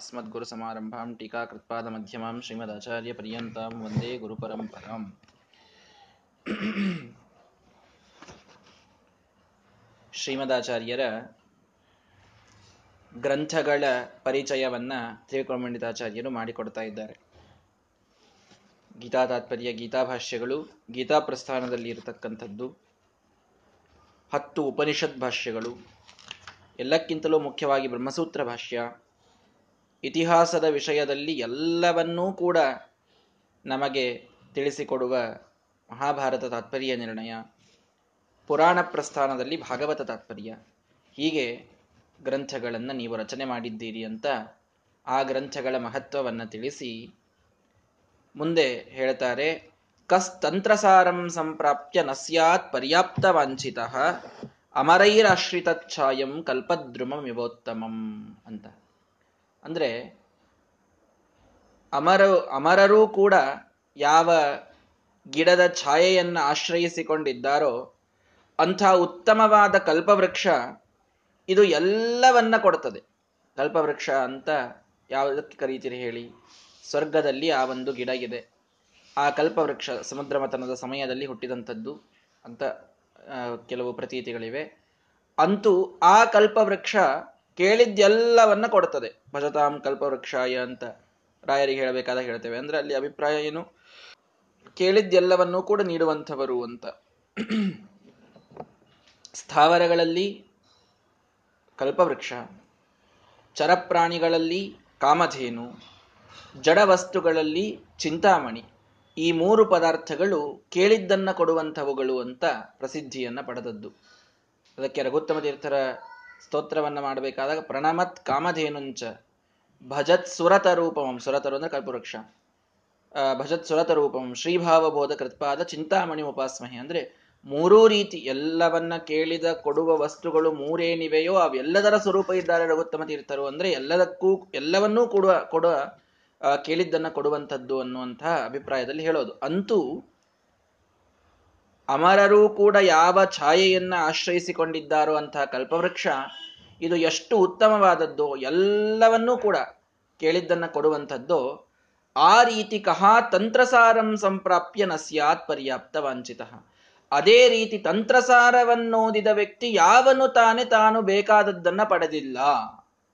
अस्मद्गुरुसमारम्भां टीकाकृत्पादमध्यमां श्रीमदाचार्यपर्यन्तां वन्दे गुरुपरम्पराम् ಶ್ರೀಮದಾಚಾರ್ಯರ ಗ್ರಂಥಗಳ ಪರಿಚಯವನ್ನ ತ್ರಿವಿಕ್ರಮಂಡಿತಾಚಾರ್ಯರು ಮಾಡಿಕೊಡ್ತಾ ಇದ್ದಾರೆ ಗೀತಾ ತಾತ್ಪರ್ಯ ಗೀತಾಭಾಷ್ಯಗಳು ಗೀತಾ ಪ್ರಸ್ಥಾನದಲ್ಲಿ ಇರತಕ್ಕಂಥದ್ದು ಹತ್ತು ಉಪನಿಷತ್ ಭಾಷ್ಯಗಳು ಎಲ್ಲಕ್ಕಿಂತಲೂ ಮುಖ್ಯವಾಗಿ ಬ್ರಹ್ಮಸೂತ್ರ ಭಾಷ್ಯ ಇತಿಹಾಸದ ವಿಷಯದಲ್ಲಿ ಎಲ್ಲವನ್ನೂ ಕೂಡ ನಮಗೆ ತಿಳಿಸಿಕೊಡುವ ಮಹಾಭಾರತ ತಾತ್ಪರ್ಯ ನಿರ್ಣಯ, ಪುರಾಣ ಪ್ರಸ್ಥಾನದಲ್ಲಿ ಭಾಗವತ ತಾತ್ಪರ್ಯ. ಹೀಗೆ ಗ್ರಂಥಗಳನ್ನು ನೀವು ರಚನೆ ಮಾಡಿದ್ದೀರಿ ಅಂತ ಆ ಗ್ರಂಥಗಳ ಮಹತ್ವವನ್ನು ತಿಳಿಸಿ ಮುಂದೆ ಹೇಳ್ತಾರೆ, ಕಸ್ತಂತ್ರಸಾರಂ ಸಂಪ್ರಾಪ್ಯ ನಸ್ಯಾತ್ ಪರ್ಯಾಪ್ತ ವಾಂಛಿತ ಅಮರೈರಾಶ್ರಿತಚ್ಛಾಯಂ ಕಲ್ಪದ್ರುಮಮಿವೋತ್ತಮಂ ಅಂತ. ಅಂದ್ರೆ ಅಮರ, ಅಮರರೂ ಕೂಡ ಯಾವ ಗಿಡದ ಛಾಯೆಯನ್ನು ಆಶ್ರಯಿಸಿಕೊಂಡಿದ್ದಾರೋ ಅಂಥ ಉತ್ತಮವಾದ ಕಲ್ಪವೃಕ್ಷ ಇದು ಎಲ್ಲವನ್ನ ಕೊಡ್ತದೆ. ಕಲ್ಪವೃಕ್ಷ ಅಂತ ಯಾವುದಕ್ಕೆ ಕರೀತೀರಿ ಹೇಳಿ? ಸ್ವರ್ಗದಲ್ಲಿ ಆ ಒಂದು ಗಿಡ ಇದೆ. ಆ ಕಲ್ಪವೃಕ್ಷ ಸಮುದ್ರ ಮತನದ ಸಮಯದಲ್ಲಿ ಹುಟ್ಟಿದಂಥದ್ದು ಅಂತ ಕೆಲವು ಪ್ರತೀತಿಗಳಿವೆ. ಅಂತೂ ಆ ಕಲ್ಪವೃಕ್ಷ ಕೇಳಿದ್ದೆಲ್ಲವನ್ನ ಕೊಡ್ತದೆ. ಭಜತಾಂ ಕಲ್ಪವೃಕ್ಷಾಯ ಅಂತ ರಾಯರಿಗೆ ಹೇಳಬೇಕಾದ ಹೇಳ್ತೇವೆ. ಅಂದ್ರೆ ಅಲ್ಲಿ ಅಭಿಪ್ರಾಯ ಏನು? ಕೇಳಿದ್ದೆಲ್ಲವನ್ನೂ ಕೂಡ ನೀಡುವಂಥವರು ಅಂತ. ಸ್ಥಾವರಗಳಲ್ಲಿ ಕಲ್ಪವೃಕ್ಷ, ಚರಪ್ರಾಣಿಗಳಲ್ಲಿ ಕಾಮಧೇನು ಜಡ ವಸ್ತುಗಳಲ್ಲಿ ಚಿಂತಾಮಣಿ, ಈ ಮೂರು ಪದಾರ್ಥಗಳು ಕೇಳಿದ್ದನ್ನ ಕೊಡುವಂಥವುಗಳು ಅಂತ ಪ್ರಸಿದ್ಧಿಯನ್ನ ಪಡೆದದ್ದು. ಅದಕ್ಕೆ ರಘುತ್ತಮ ತೀರ್ಥರ ಸ್ತೋತ್ರವನ್ನ ಮಾಡಬೇಕಾದಾಗ ಪ್ರಣಮತ್ ಕಾಮಧೇನುಂಚ ಭಜತ್ ಸುರತ ರೂಪಮಂ ಸುರತರು ಅಂದ್ರೆ ಕಲ್ಪವೃಕ್ಷ ಭಜತ್ ಸುರತ ರೂಪಂ ಶ್ರೀಭಾವಬೋಧ ಕೃತ್ಪಾದ ಚಿಂತಾಮಣಿ ಉಪಾಸ್ಮಹಿ. ಅಂದ್ರೆ ಮೂರೂ ರೀತಿ ಎಲ್ಲವನ್ನ ಕೇಳಿದ, ಕೊಡುವ ವಸ್ತುಗಳು ಮೂರೇನಿವೆಯೋ ಅವೆಲ್ಲದರ ಸ್ವರೂಪ ಇದ್ದಾರೆ ರಘುತ್ತಮ ತೀರ್ಥರು. ಅಂದ್ರೆ ಎಲ್ಲದಕ್ಕೂ, ಎಲ್ಲವನ್ನೂ ಕೊಡುವ ಕೊಡುವ ಕೇಳಿದ್ದನ್ನ ಕೊಡುವಂಥದ್ದು ಅನ್ನುವಂತಹ ಅಭಿಪ್ರಾಯದಲ್ಲಿ ಹೇಳೋದು. ಅಂತೂ ಅಮರರೂ ಕೂಡ ಯಾವ ಛಾಯೆಯನ್ನ ಆಶ್ರಯಿಸಿಕೊಂಡಿದ್ದಾರೋ ಅಂತಹ ಕಲ್ಪವೃಕ್ಷ ಇದು ಎಷ್ಟು ಉತ್ತಮವಾದದ್ದು ಎಲ್ಲವನ್ನೂ ಕೂಡ ಕೇಳಿದ್ದನ್ನ ಕೊಡುವಂಥದ್ದು ಆ ರೀತಿ ಕಹ ತಂತ್ರಸಾರಂ ಸಂಪ್ರಾಪ್ಯ ನ ಸ್ಯಾತ್ ಪರ್ಯಾಪ್ತ ಅದೇ ರೀತಿ ತಂತ್ರಸಾರವನ್ನೋದಿದ ವ್ಯಕ್ತಿ ಯಾವನು ತಾನೇ ತಾನು ಬೇಕಾದದ್ದನ್ನ ಪಡೆದಿಲ್ಲ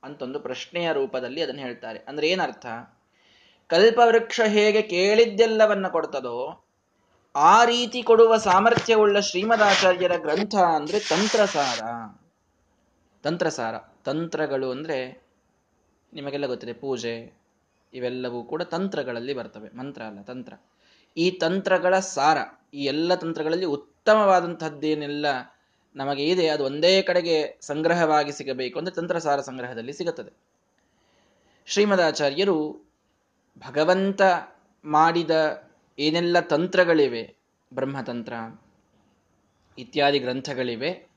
ಅಂತೊಂದು ಪ್ರಶ್ನೆಯ ರೂಪದಲ್ಲಿ ಅದನ್ನು ಹೇಳ್ತಾರೆ. ಅಂದ್ರೆ ಏನರ್ಥ? ಕಲ್ಪವೃಕ್ಷ ಹೇಗೆ ಕೇಳಿದ್ದೆಲ್ಲವನ್ನ ಕೊಡ್ತದೋ ಆ ರೀತಿ ಕೊಡುವ ಸಾಮರ್ಥ್ಯವುಳ್ಳ ಶ್ರೀಮದಾಚಾರ್ಯರ ಗ್ರಂಥ ಅಂದ್ರೆ ತಂತ್ರಸಾರ. ತಂತ್ರಸಾರ, ತಂತ್ರಗಳು ಅಂದ್ರೆ ನಿಮಗೆಲ್ಲ ಗೊತ್ತಿದೆ, ಪೂಜೆ, ಇವೆಲ್ಲವೂ ಕೂಡ ತಂತ್ರಗಳಲ್ಲಿ ಬರ್ತವೆ. ಮಂತ್ರ ಅಲ್ಲ, ತಂತ್ರ. ಈ ತಂತ್ರಗಳ ಸಾರ, ಈ ಎಲ್ಲ ತಂತ್ರಗಳಲ್ಲಿ ಉತ್ತಮವಾದಂತಹದ್ದೇನೆಲ್ಲ ನಮಗೆ ಇದೆ ಅದು ಒಂದೇ ಕಡೆಗೆ ಸಂಗ್ರಹವಾಗಿ ಸಿಗಬೇಕು ಅಂದ್ರೆ ತಂತ್ರಸಾರ ಸಂಗ್ರಹದಲ್ಲಿ ಸಿಗುತ್ತದೆ. ಶ್ರೀಮದಾಚಾರ್ಯರು ಭಗವಂತ ಮಾಡಿದ ಏನೆಲ್ಲ ತಂತ್ರಗಳಿವೆ, ಬ್ರಹ್ಮತಂತ್ರ ಇತ್ಯಾದಿ ಗ್ರಂಥಗಳಿವೆ,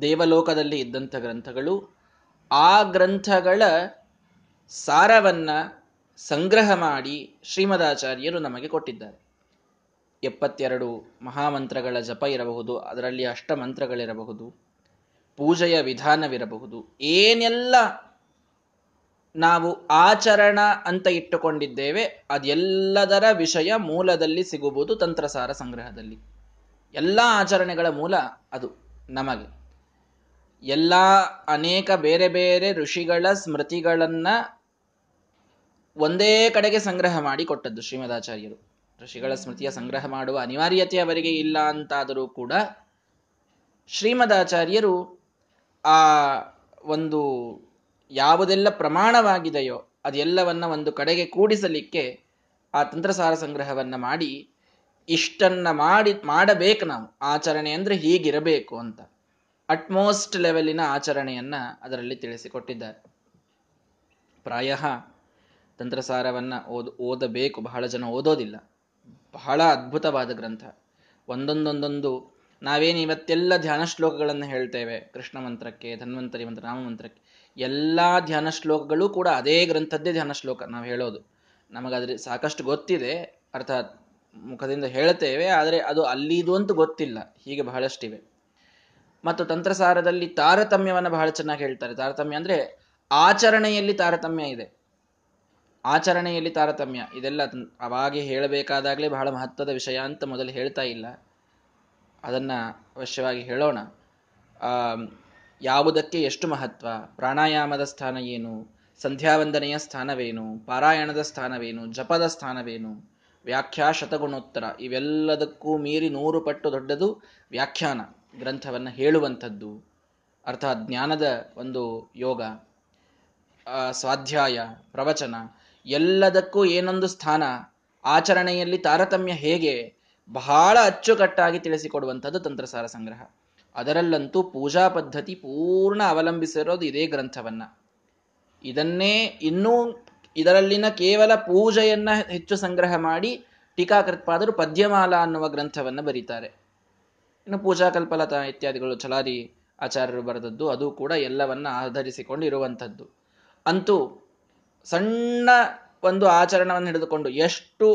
ದೇವಲೋಕದಲ್ಲಿ ಇದ್ದಂಥ ಗ್ರಂಥಗಳು, ಆ ಗ್ರಂಥಗಳ ಸಾರವನ್ನು ಸಂಗ್ರಹ ಮಾಡಿ ಶ್ರೀಮದಾಚಾರ್ಯರು ನಮಗೆ ಕೊಟ್ಟಿದ್ದಾರೆ. ಎಪ್ಪತ್ತೆರಡು ಮಹಾಮಂತ್ರಗಳ ಜಪ ಇರಬಹುದು, ಅದರಲ್ಲಿ ಅಷ್ಟಮಂತ್ರಗಳಿರಬಹುದು, ಪೂಜೆಯ ವಿಧಾನವಿರಬಹುದು, ಏನೆಲ್ಲ ನಾವು ಆಚರಣ ಅಂತ ಇಟ್ಟುಕೊಂಡಿದ್ದೇವೆ, ಅದೆಲ್ಲದರ ವಿಷಯ ಮೂಲದಲ್ಲಿ ಸಿಗುವುದು ತಂತ್ರಸಾರ ಸಂಗ್ರಹದಲ್ಲಿ. ಎಲ್ಲ ಆಚರಣೆಗಳ ಮೂಲ ಅದು ನಮಗೆ. ಎಲ್ಲ ಅನೇಕ ಬೇರೆ ಬೇರೆ ಋಷಿಗಳ ಸ್ಮೃತಿಗಳನ್ನ ಒಂದೇ ಕಡೆಗೆ ಸಂಗ್ರಹ ಮಾಡಿ ಕೊಟ್ಟದ್ದು ಶ್ರೀಮದಾಚಾರ್ಯರು. ಋಷಿಗಳ ಸ್ಮೃತಿಯ ಸಂಗ್ರಹ ಮಾಡುವ ಅನಿವಾರ್ಯತೆ ಅವರಿಗೆ ಇಲ್ಲ ಅಂತಾದರೂ ಕೂಡ ಶ್ರೀಮದಾಚಾರ್ಯರು ಆ ಒಂದು ಯಾವುದೆಲ್ಲ ಪ್ರಮಾಣವಾಗಿದೆಯೋ ಅದೆಲ್ಲವನ್ನ ಒಂದು ಕಡೆಗೆ ಕೂಡಿಸಲಿಕ್ಕೆ ಆ ತಂತ್ರಸಾರ ಸಂಗ್ರಹವನ್ನ ಮಾಡಿ, ಇಷ್ಟನ್ನ ಮಾಡಿ, ಮಾಡಬೇಕು ನಾವು. ಆಚರಣೆ ಅಂದ್ರೆ ಹೀಗಿರಬೇಕು ಅಂತ. ಅಟ್ಮೋಸ್ಟ್ ಲೆವೆಲಿನ ಆಚರಣೆಯನ್ನ ಅದರಲ್ಲಿ ತಿಳಿಸಿಕೊಟ್ಟಿದ್ದಾರೆ. ಪ್ರಾಯ ತಂತ್ರಸಾರವನ್ನ ಓದ್, ಓದಬೇಕು. ಬಹಳ ಜನ ಓದೋದಿಲ್ಲ. ಬಹಳ ಅದ್ಭುತವಾದ ಗ್ರಂಥ. ಒಂದೊಂದೊಂದೊಂದು, ನಾವೇನು ಇವತ್ತೆಲ್ಲ ಧ್ಯಾನ ಶ್ಲೋಕಗಳನ್ನು ಹೇಳ್ತೇವೆ. ಕೃಷ್ಣ ಮಂತ್ರಕ್ಕೆ, ಧನ್ವಂತರಿ ಮಂತ್ರ, ರಾಮ ಮಂತ್ರಕ್ಕೆ. ಎಲ್ಲ ಧ್ಯಾನ ಶ್ಲೋಕಗಳು ಕೂಡ ಅದೇ ಗ್ರಂಥದ್ದೇ ಧ್ಯಾನ ಶ್ಲೋಕ ನಾವು ಹೇಳೋದು. ನಮಗದ್ರೆ ಸಾಕಷ್ಟು ಗೊತ್ತಿದೆ, ಅರ್ಥಾತ್ ಮುಖದಿಂದ ಹೇಳ್ತೇವೆ ಆದರೆ ಅದು ಅಲ್ಲಿದು ಅಂತೂ ಗೊತ್ತಿಲ್ಲ, ಹೀಗೆ ಬಹಳಷ್ಟಿವೆ. ಮತ್ತು ತಂತ್ರಸಾರದಲ್ಲಿ ತಾರತಮ್ಯವನ್ನು ಬಹಳ ಚೆನ್ನಾಗಿ ಹೇಳ್ತಾರೆ. ತಾರತಮ್ಯ ಅಂದ್ರೆ ಆಚರಣೆಯಲ್ಲಿ ತಾರತಮ್ಯ ಇದೆ. ಆಚರಣೆಯಲ್ಲಿ ತಾರತಮ್ಯ, ಇದೆಲ್ಲ ಅವಾಗೆ ಹೇಳಬೇಕಾದಾಗಲೇ ಬಹಳ ಮಹತ್ವದ ವಿಷಯ ಅಂತ ಮೊದಲು ಹೇಳ್ತಾ ಇಲ್ಲ. ಅದನ್ನು ಅವಶ್ಯವಾಗಿ ಹೇಳೋಣ. ಯಾವುದಕ್ಕೆ ಎಷ್ಟು ಮಹತ್ವ? ಪ್ರಾಣಾಯಾಮದ ಸ್ಥಾನ ಏನು? ಸಂಧ್ಯಾವಂದನೆಯ ಸ್ಥಾನವೇನು? ಪಾರಾಯಣದ ಸ್ಥಾನವೇನು? ಜಪದ ಸ್ಥಾನವೇನು? ವ್ಯಾಖ್ಯಾ ಶತಗುಣೋತ್ತರ ಇವೆಲ್ಲದಕ್ಕೂ ಮೀರಿ ನೂರು ಪಟ್ಟು ದೊಡ್ಡದು ವ್ಯಾಖ್ಯಾನ, ಗ್ರಂಥವನ್ನು ಹೇಳುವಂಥದ್ದು. ಅರ್ಥಾತ್ ಜ್ಞಾನದ ಒಂದು ಯೋಗ. ಸ್ವಾಧ್ಯಾಯ, ಪ್ರವಚನ, ಎಲ್ಲದಕ್ಕೂ ಏನೊಂದು ಸ್ಥಾನ? ಆಚರಣೆಯಲ್ಲಿ ತಾರತಮ್ಯ ಹೇಗೆ? ಬಹಳ ಅಚ್ಚುಕಟ್ಟಾಗಿ ತಿಳಿಸಿಕೊಡುವಂಥದ್ದು ತಂತ್ರಸಾರ ಸಂಗ್ರಹ. ಅದರಲ್ಲಂತೂ ಪೂಜಾ ಪದ್ಧತಿ ಪೂರ್ಣ ಅವಲಂಬಿಸಿರೋದು ಇದೇ ಗ್ರಂಥವನ್ನ. ಇದನ್ನೇ ಇನ್ನೂ ಇದರಲ್ಲಿನ ಕೇವಲ ಪೂಜೆಯನ್ನ ಹೆಚ್ಚು ಸಂಗ್ರಹ ಮಾಡಿ ಟೀಕಾಕೃತ್ಪಾದರು ಪದ್ಯಮಾಲಾ ಅನ್ನುವ ಗ್ರಂಥವನ್ನ ಬರೀತಾರೆ. ಇನ್ನು ಪೂಜಾ ಕಲ್ಪಲತ ಇತ್ಯಾದಿಗಳು ಚಲಾರಿ ಆಚಾರ್ಯರು ಬರೆದದ್ದು ಅದು ಕೂಡ ಎಲ್ಲವನ್ನ ಆಧರಿಸಿಕೊಂಡು ಇರುವಂಥದ್ದು. ಅಂತೂ ಸಣ್ಣ ಒಂದು ಆಚರಣವನ್ನು ಹಿಡಿದುಕೊಂಡು ಎಷ್ಟು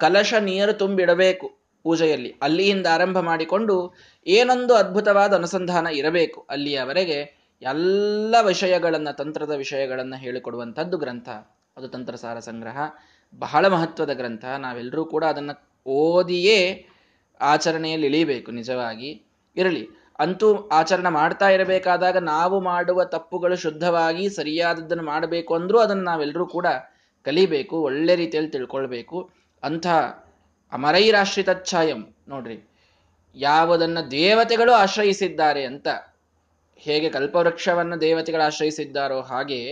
ಕಲಶ ನೀರು ತುಂಬಿಡಬೇಕು ಪೂಜೆಯಲ್ಲಿ. ಅಲ್ಲಿಯಿಂದ ಆರಂಭ ಮಾಡಿಕೊಂಡು ಏನೊಂದು ಅದ್ಭುತವಾದ ಅನುಸಂಧಾನ ಇರಬೇಕು, ಅಲ್ಲಿಯವರೆಗೆ ಎಲ್ಲ ವಿಷಯಗಳನ್ನು, ತಂತ್ರದ ವಿಷಯಗಳನ್ನು ಹೇಳಿಕೊಡುವಂಥದ್ದು ಗ್ರಂಥ. ಅದು ತಂತ್ರಸಾರ ಸಂಗ್ರಹ. ಬಹಳ ಮಹತ್ವದ ಗ್ರಂಥ. ನಾವೆಲ್ಲರೂ ಕೂಡ ಅದನ್ನು ಓದಿಯೇ ಆಚರಣೆಯಲ್ಲಿ ಇಳಿಬೇಕು, ನಿಜವಾಗಿ ಇರಲಿ. ಅಂತೂ ಆಚರಣೆ ಮಾಡ್ತಾ ಇರಬೇಕಾದಾಗ ನಾವು ಮಾಡುವ ತಪ್ಪುಗಳು ಶುದ್ಧವಾಗಿ ಸರಿಯಾದದ್ದನ್ನು ಮಾಡಬೇಕು ಅಂದರೂ ಅದನ್ನು ನಾವೆಲ್ಲರೂ ಕೂಡ ಕಲಿಬೇಕು, ಒಳ್ಳೆ ರೀತಿಯಲ್ಲಿ ತಿಳ್ಕೊಳ್ಬೇಕು. ಅಂಥ ಅಮರೈರಾಶ್ರಿತಚ್ಛಾಯಂ. ನೋಡ್ರಿ, ಯಾವುದನ್ನ ದೇವತೆಗಳು ಆಶ್ರಯಿಸಿದ್ದಾರೆ ಅಂತ, ಹೇಗೆ ಕಲ್ಪವೃಕ್ಷವನ್ನ ದೇವತೆಗಳು ಆಶ್ರಯಿಸಿದ್ದಾರೋ ಹಾಗೆ,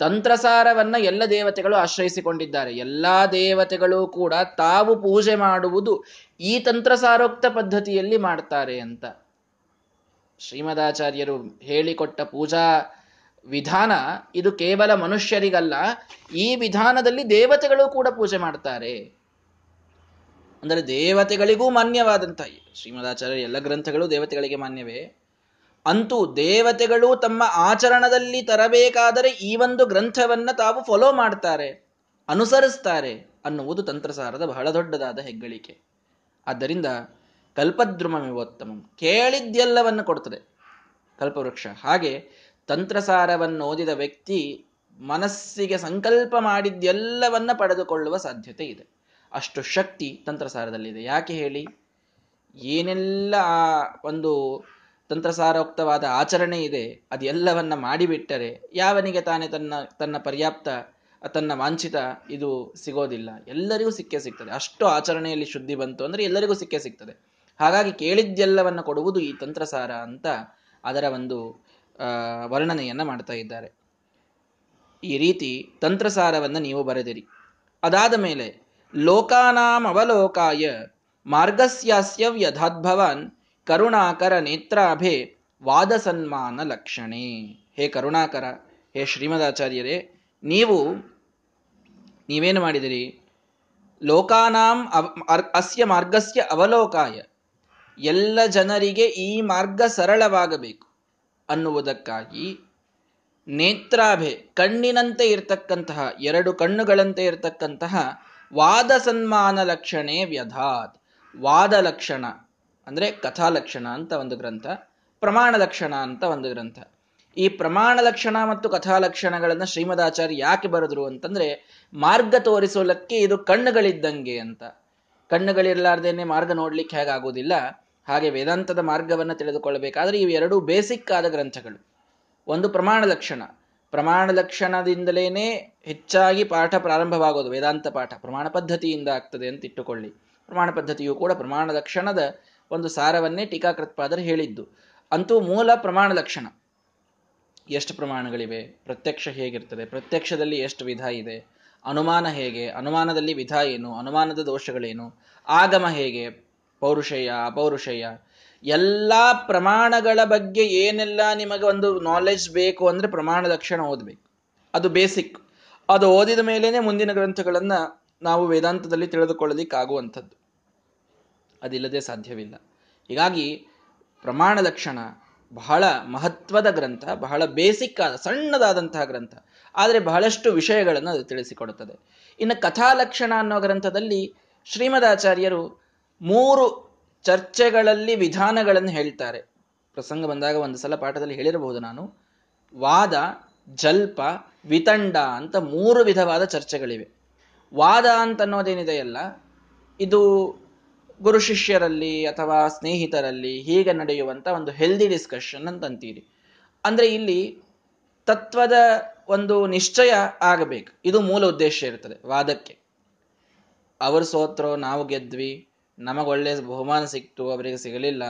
ತಂತ್ರಸಾರವನ್ನ ಎಲ್ಲ ದೇವತೆಗಳು ಆಶ್ರಯಿಸಿಕೊಂಡಿದ್ದಾರೆ. ಎಲ್ಲಾ ದೇವತೆಗಳು ಕೂಡ ತಾವು ಪೂಜೆ ಮಾಡುವುದು ಈ ತಂತ್ರಸಾರೋಕ್ತ ಪದ್ಧತಿಯಲ್ಲಿ ಮಾಡ್ತಾರೆ ಅಂತ. ಶ್ರೀಮದಾಚಾರ್ಯರು ಹೇಳಿಕೊಟ್ಟ ಪೂಜಾ ವಿಧಾನ ಇದು ಕೇವಲ ಮನುಷ್ಯರಿಗಲ್ಲ, ಈ ವಿಧಾನದಲ್ಲಿ ದೇವತೆಗಳು ಕೂಡ ಪೂಜೆ ಮಾಡ್ತಾರೆ. ಅಂದರೆ ದೇವತೆಗಳಿಗೂ ಮಾನ್ಯವಾದಂತಹ ಶ್ರೀಮದಾಚಾರ್ಯ ಎಲ್ಲ ಗ್ರಂಥಗಳು ದೇವತೆಗಳಿಗೆ ಮಾನ್ಯವೇ. ಅಂತೂ ದೇವತೆಗಳು ತಮ್ಮ ಆಚರಣದಲ್ಲಿ ತರಬೇಕಾದರೆ ಈ ಒಂದು ಗ್ರಂಥವನ್ನ ತಾವು ಫಾಲೋ ಮಾಡ್ತಾರೆ, ಅನುಸರಿಸ್ತಾರೆ ಅನ್ನುವುದು ತಂತ್ರಸಾರದ ಬಹಳ ದೊಡ್ಡದಾದ ಹೆಗ್ಗಳಿಕೆ. ಆದ್ದರಿಂದ ಕಲ್ಪದ್ರುಮಮಿವೋತ್ತಮಂ ಕೇಳಿದ್ದೆಲ್ಲವನ್ನು ಕೊಡ್ತದೆ ಕಲ್ಪವೃಕ್ಷ. ಹಾಗೆ ತಂತ್ರಸಾರವನ್ನು ಓದಿದ ವ್ಯಕ್ತಿ ಮನಸ್ಸಿಗೆ ಸಂಕಲ್ಪ ಮಾಡಿದ್ದೆಲ್ಲವನ್ನ ಪಡೆದುಕೊಳ್ಳುವ ಸಾಧ್ಯತೆ ಇದೆ. ಅಷ್ಟು ಶಕ್ತಿ ತಂತ್ರಸಾರದಲ್ಲಿದೆ. ಯಾಕೆ ಹೇಳಿ? ಏನೆಲ್ಲ ಆ ಒಂದು ತಂತ್ರಸಾರೋಕ್ತವಾದ ಆಚರಣೆ ಇದೆ, ಅದೆಲ್ಲವನ್ನ ಮಾಡಿಬಿಟ್ಟರೆ ಯಾವನಿಗೆ ತಾನೇ ತನ್ನ ತನ್ನ ಪರ್ಯಾಪ್ತ, ತನ್ನ ವಾಂಛಿತ ಇದು ಸಿಗೋದಿಲ್ಲ. ಎಲ್ಲರಿಗೂ ಸಿಕ್ಕೇ ಸಿಗ್ತದೆ. ಅಷ್ಟು ಆಚರಣೆಯಲ್ಲಿ ಶುದ್ಧಿ ಬಂತು ಅಂದ್ರೆ ಎಲ್ಲರಿಗೂ ಸಿಕ್ಕೇ ಸಿಗ್ತದೆ. ಹಾಗಾಗಿ ಕೇಳಿದ್ದೆಲ್ಲವನ್ನ ಕೊಡುವುದು ಈ ತಂತ್ರಸಾರ ಅಂತ ಅದರ ಒಂದು ವರ್ಣನೆಯನ್ನ ಮಾಡ್ತಾ ಇದ್ದಾರೆ. ಈ ರೀತಿ ತಂತ್ರಸಾರವನ್ನು ನೀವು ಬರೆದಿರಿ. ಅದಾದ ಮೇಲೆ ಅವಲೋಕಾಯ ಮಾರ್ಗಸ್ಯಾಸ್ಯ ವ್ಯಧಾದ್ಭವಾನ್ ಕರುಣಾಕರ ನೇತ್ರಾಭೆ ವಾದ ಸನ್ಮಾನ ಲಕ್ಷಣೆ ಹೇ ಕರುಣಾಕರ ಹೇ ಶ್ರೀಮದಾಚಾರ್ಯರೇ ನೀವು ನೀವೇನು ಮಾಡಿದಿರಿ? ಲೋಕಾನಾಂ ಅಸ್ಯ ಮಾರ್ಗಸ್ಯ ಅವಲೋಕಾಯ. ಎಲ್ಲ ಜನರಿಗೆ ಈ ಮಾರ್ಗ ಸರಳವಾಗಬೇಕು ಅನ್ನುವುದಕ್ಕಾಗಿ ನೇತ್ರಾಭೆ, ಕಣ್ಣಿನಂತೆ ಇರತಕ್ಕಂತಹ, ಎರಡು ಕಣ್ಣುಗಳಂತೆ ಇರತಕ್ಕಂತಹ ವಾದ ಸನ್ಮಾನ ಲಕ್ಷಣೆ ವ್ಯಧಾತ್. ವಾದ ಲಕ್ಷಣ ಅಂದ್ರೆ ಕಥಾ ಲಕ್ಷಣ ಅಂತ ಒಂದು ಗ್ರಂಥ, ಪ್ರಮಾಣ ಲಕ್ಷಣ ಅಂತ ಒಂದು ಗ್ರಂಥ. ಈ ಪ್ರಮಾಣ ಲಕ್ಷಣ ಮತ್ತು ಕಥಾ ಲಕ್ಷಣಗಳನ್ನ ಶ್ರೀಮದಾಚಾರ್ಯ ಯಾಕೆ ಬರೆದ್ರು ಅಂತಂದ್ರೆ, ಮಾರ್ಗ ತೋರಿಸೋಲಕ್ಕೆ ಇದು ಕಣ್ಣುಗಳಿದ್ದಂಗೆ ಅಂತ. ಕಣ್ಣುಗಳಿರಲಾರ್ದೇನೆ ಮಾರ್ಗ ನೋಡ್ಲಿಕ್ಕೆ ಹೇಗಾಗುವುದಿಲ್ಲ. ಹಾಗೆ ವೇದಾಂತದ ಮಾರ್ಗವನ್ನು ತಿಳಿದುಕೊಳ್ಳಬೇಕಾದ್ರೆ ಇವೆರಡೂ ಬೇಸಿಕ್ ಆದ ಗ್ರಂಥಗಳು. ಒಂದು ಪ್ರಮಾಣ ಲಕ್ಷಣ ಪ್ರಮಾಣ ಲಕ್ಷಣದಿಂದಲೇನೆ ಹೆಚ್ಚಾಗಿ ಪಾಠ ಪ್ರಾರಂಭವಾಗೋದು, ವೇದಾಂತ ಪಾಠ. ಪ್ರಮಾಣ ಪದ್ಧತಿಯಿಂದ ಆಗ್ತದೆ ಅಂತ ಇಟ್ಟುಕೊಳ್ಳಿ. ಪ್ರಮಾಣ ಪದ್ಧತಿಯು ಕೂಡ ಪ್ರಮಾಣ ಲಕ್ಷಣದ ಒಂದು ಸಾರವನ್ನೇ ಟೀಕಾಕೃತ್ಪಾದರು ಹೇಳಿದ್ದು. ಅಂತೂ ಮೂಲ ಪ್ರಮಾಣ ಲಕ್ಷಣ. ಎಷ್ಟು ಪ್ರಮಾಣಗಳಿವೆ? ಪ್ರತ್ಯಕ್ಷ ಹೇಗಿರ್ತದೆ? ಪ್ರತ್ಯಕ್ಷದಲ್ಲಿ ಎಷ್ಟು ವಿಧ ಇದೆ? ಅನುಮಾನ ಹೇಗೆ? ಅನುಮಾನದಲ್ಲಿ ವಿಧ ಏನು? ಅನುಮಾನದ ದೋಷಗಳೇನು? ಆಗಮ ಹೇಗೆ? ಪೌರುಷೇಯ, ಅಪೌರುಷೇಯ? ಎಲ್ಲ ಪ್ರಮಾಣಗಳ ಬಗ್ಗೆ ಏನೆಲ್ಲ ನಿಮಗೆ ಒಂದು ನಾಲೆಜ್ ಬೇಕು ಅಂದ್ರೆ ಪ್ರಮಾಣ ಲಕ್ಷಣ ಓದಬೇಕು. ಅದು ಬೇಸಿಕ್ ಅದು ಓದಿದ ಮೇಲೇನೆ ಮುಂದಿನ ಗ್ರಂಥಗಳನ್ನ ನಾವು ವೇದಾಂತದಲ್ಲಿ ತಿಳಿದುಕೊಳ್ಳಲಿಕ್ಕಾಗುವಂಥದ್ದು ಅದಿಲ್ಲದೆ ಸಾಧ್ಯವಿಲ್ಲ. ಹೀಗಾಗಿ ಪ್ರಮಾಣ ಲಕ್ಷಣ ಬಹಳ ಮಹತ್ವದ ಗ್ರಂಥ, ಬಹಳ ಬೇಸಿಕ್ ಆದ, ಸಣ್ಣದಾದಂತಹ ಗ್ರಂಥ. ಆದರೆ ಬಹಳಷ್ಟು ವಿಷಯಗಳನ್ನು ಅದು ತಿಳಿಸಿಕೊಡುತ್ತದೆ. ಇನ್ನು ಕಥಾಲಕ್ಷಣ ಅನ್ನೋ ಗ್ರಂಥದಲ್ಲಿ ಶ್ರೀಮದಾಚಾರ್ಯರು ಮೂರು ಚರ್ಚೆಗಳಲ್ಲಿ ವಿಧಾನಗಳನ್ನು ಹೇಳ್ತಾರೆ. ಪ್ರಸಂಗ ಬಂದಾಗ ಒಂದು ಸಲ ಪಾಠದಲ್ಲಿ ಹೇಳಿರಬಹುದು ನಾನು. ವಾದ, ಜಲ್ಪ, ವಿತಂಡ ಅಂತ ಮೂರು ವಿಧವಾದ ಚರ್ಚೆಗಳಿವೆ. ವಾದ ಅಂತ ಅನ್ನೋದೇನಿದೆಯಲ್ಲ ಇದು ಗುರು ಶಿಷ್ಯರಲ್ಲಿ ಅಥವಾ ಸ್ನೇಹಿತರಲ್ಲಿ ಹೀಗೆ ನಡೆಯುವಂಥ ಒಂದು ಹೆಲ್ದಿ ಡಿಸ್ಕಷನ್ ಅಂತಂತೀರಿ ಅಂದ್ರೆ ಇಲ್ಲಿ ತತ್ವದ ಒಂದು ನಿಶ್ಚಯ ಆಗಬೇಕು. ಇದು ಮೂಲ ಉದ್ದೇಶ ಇರ್ತದೆ ವಾದಕ್ಕೆ. ಅವರು ಸೋತ್ರೋ, ನಾವು ಗೆದ್ವಿ ನಮಗೊಳ್ಳೆ ಬಹುಮಾನ ಸಿಕ್ತು, ಅವರಿಗೆ ಸಿಗಲಿಲ್ಲ.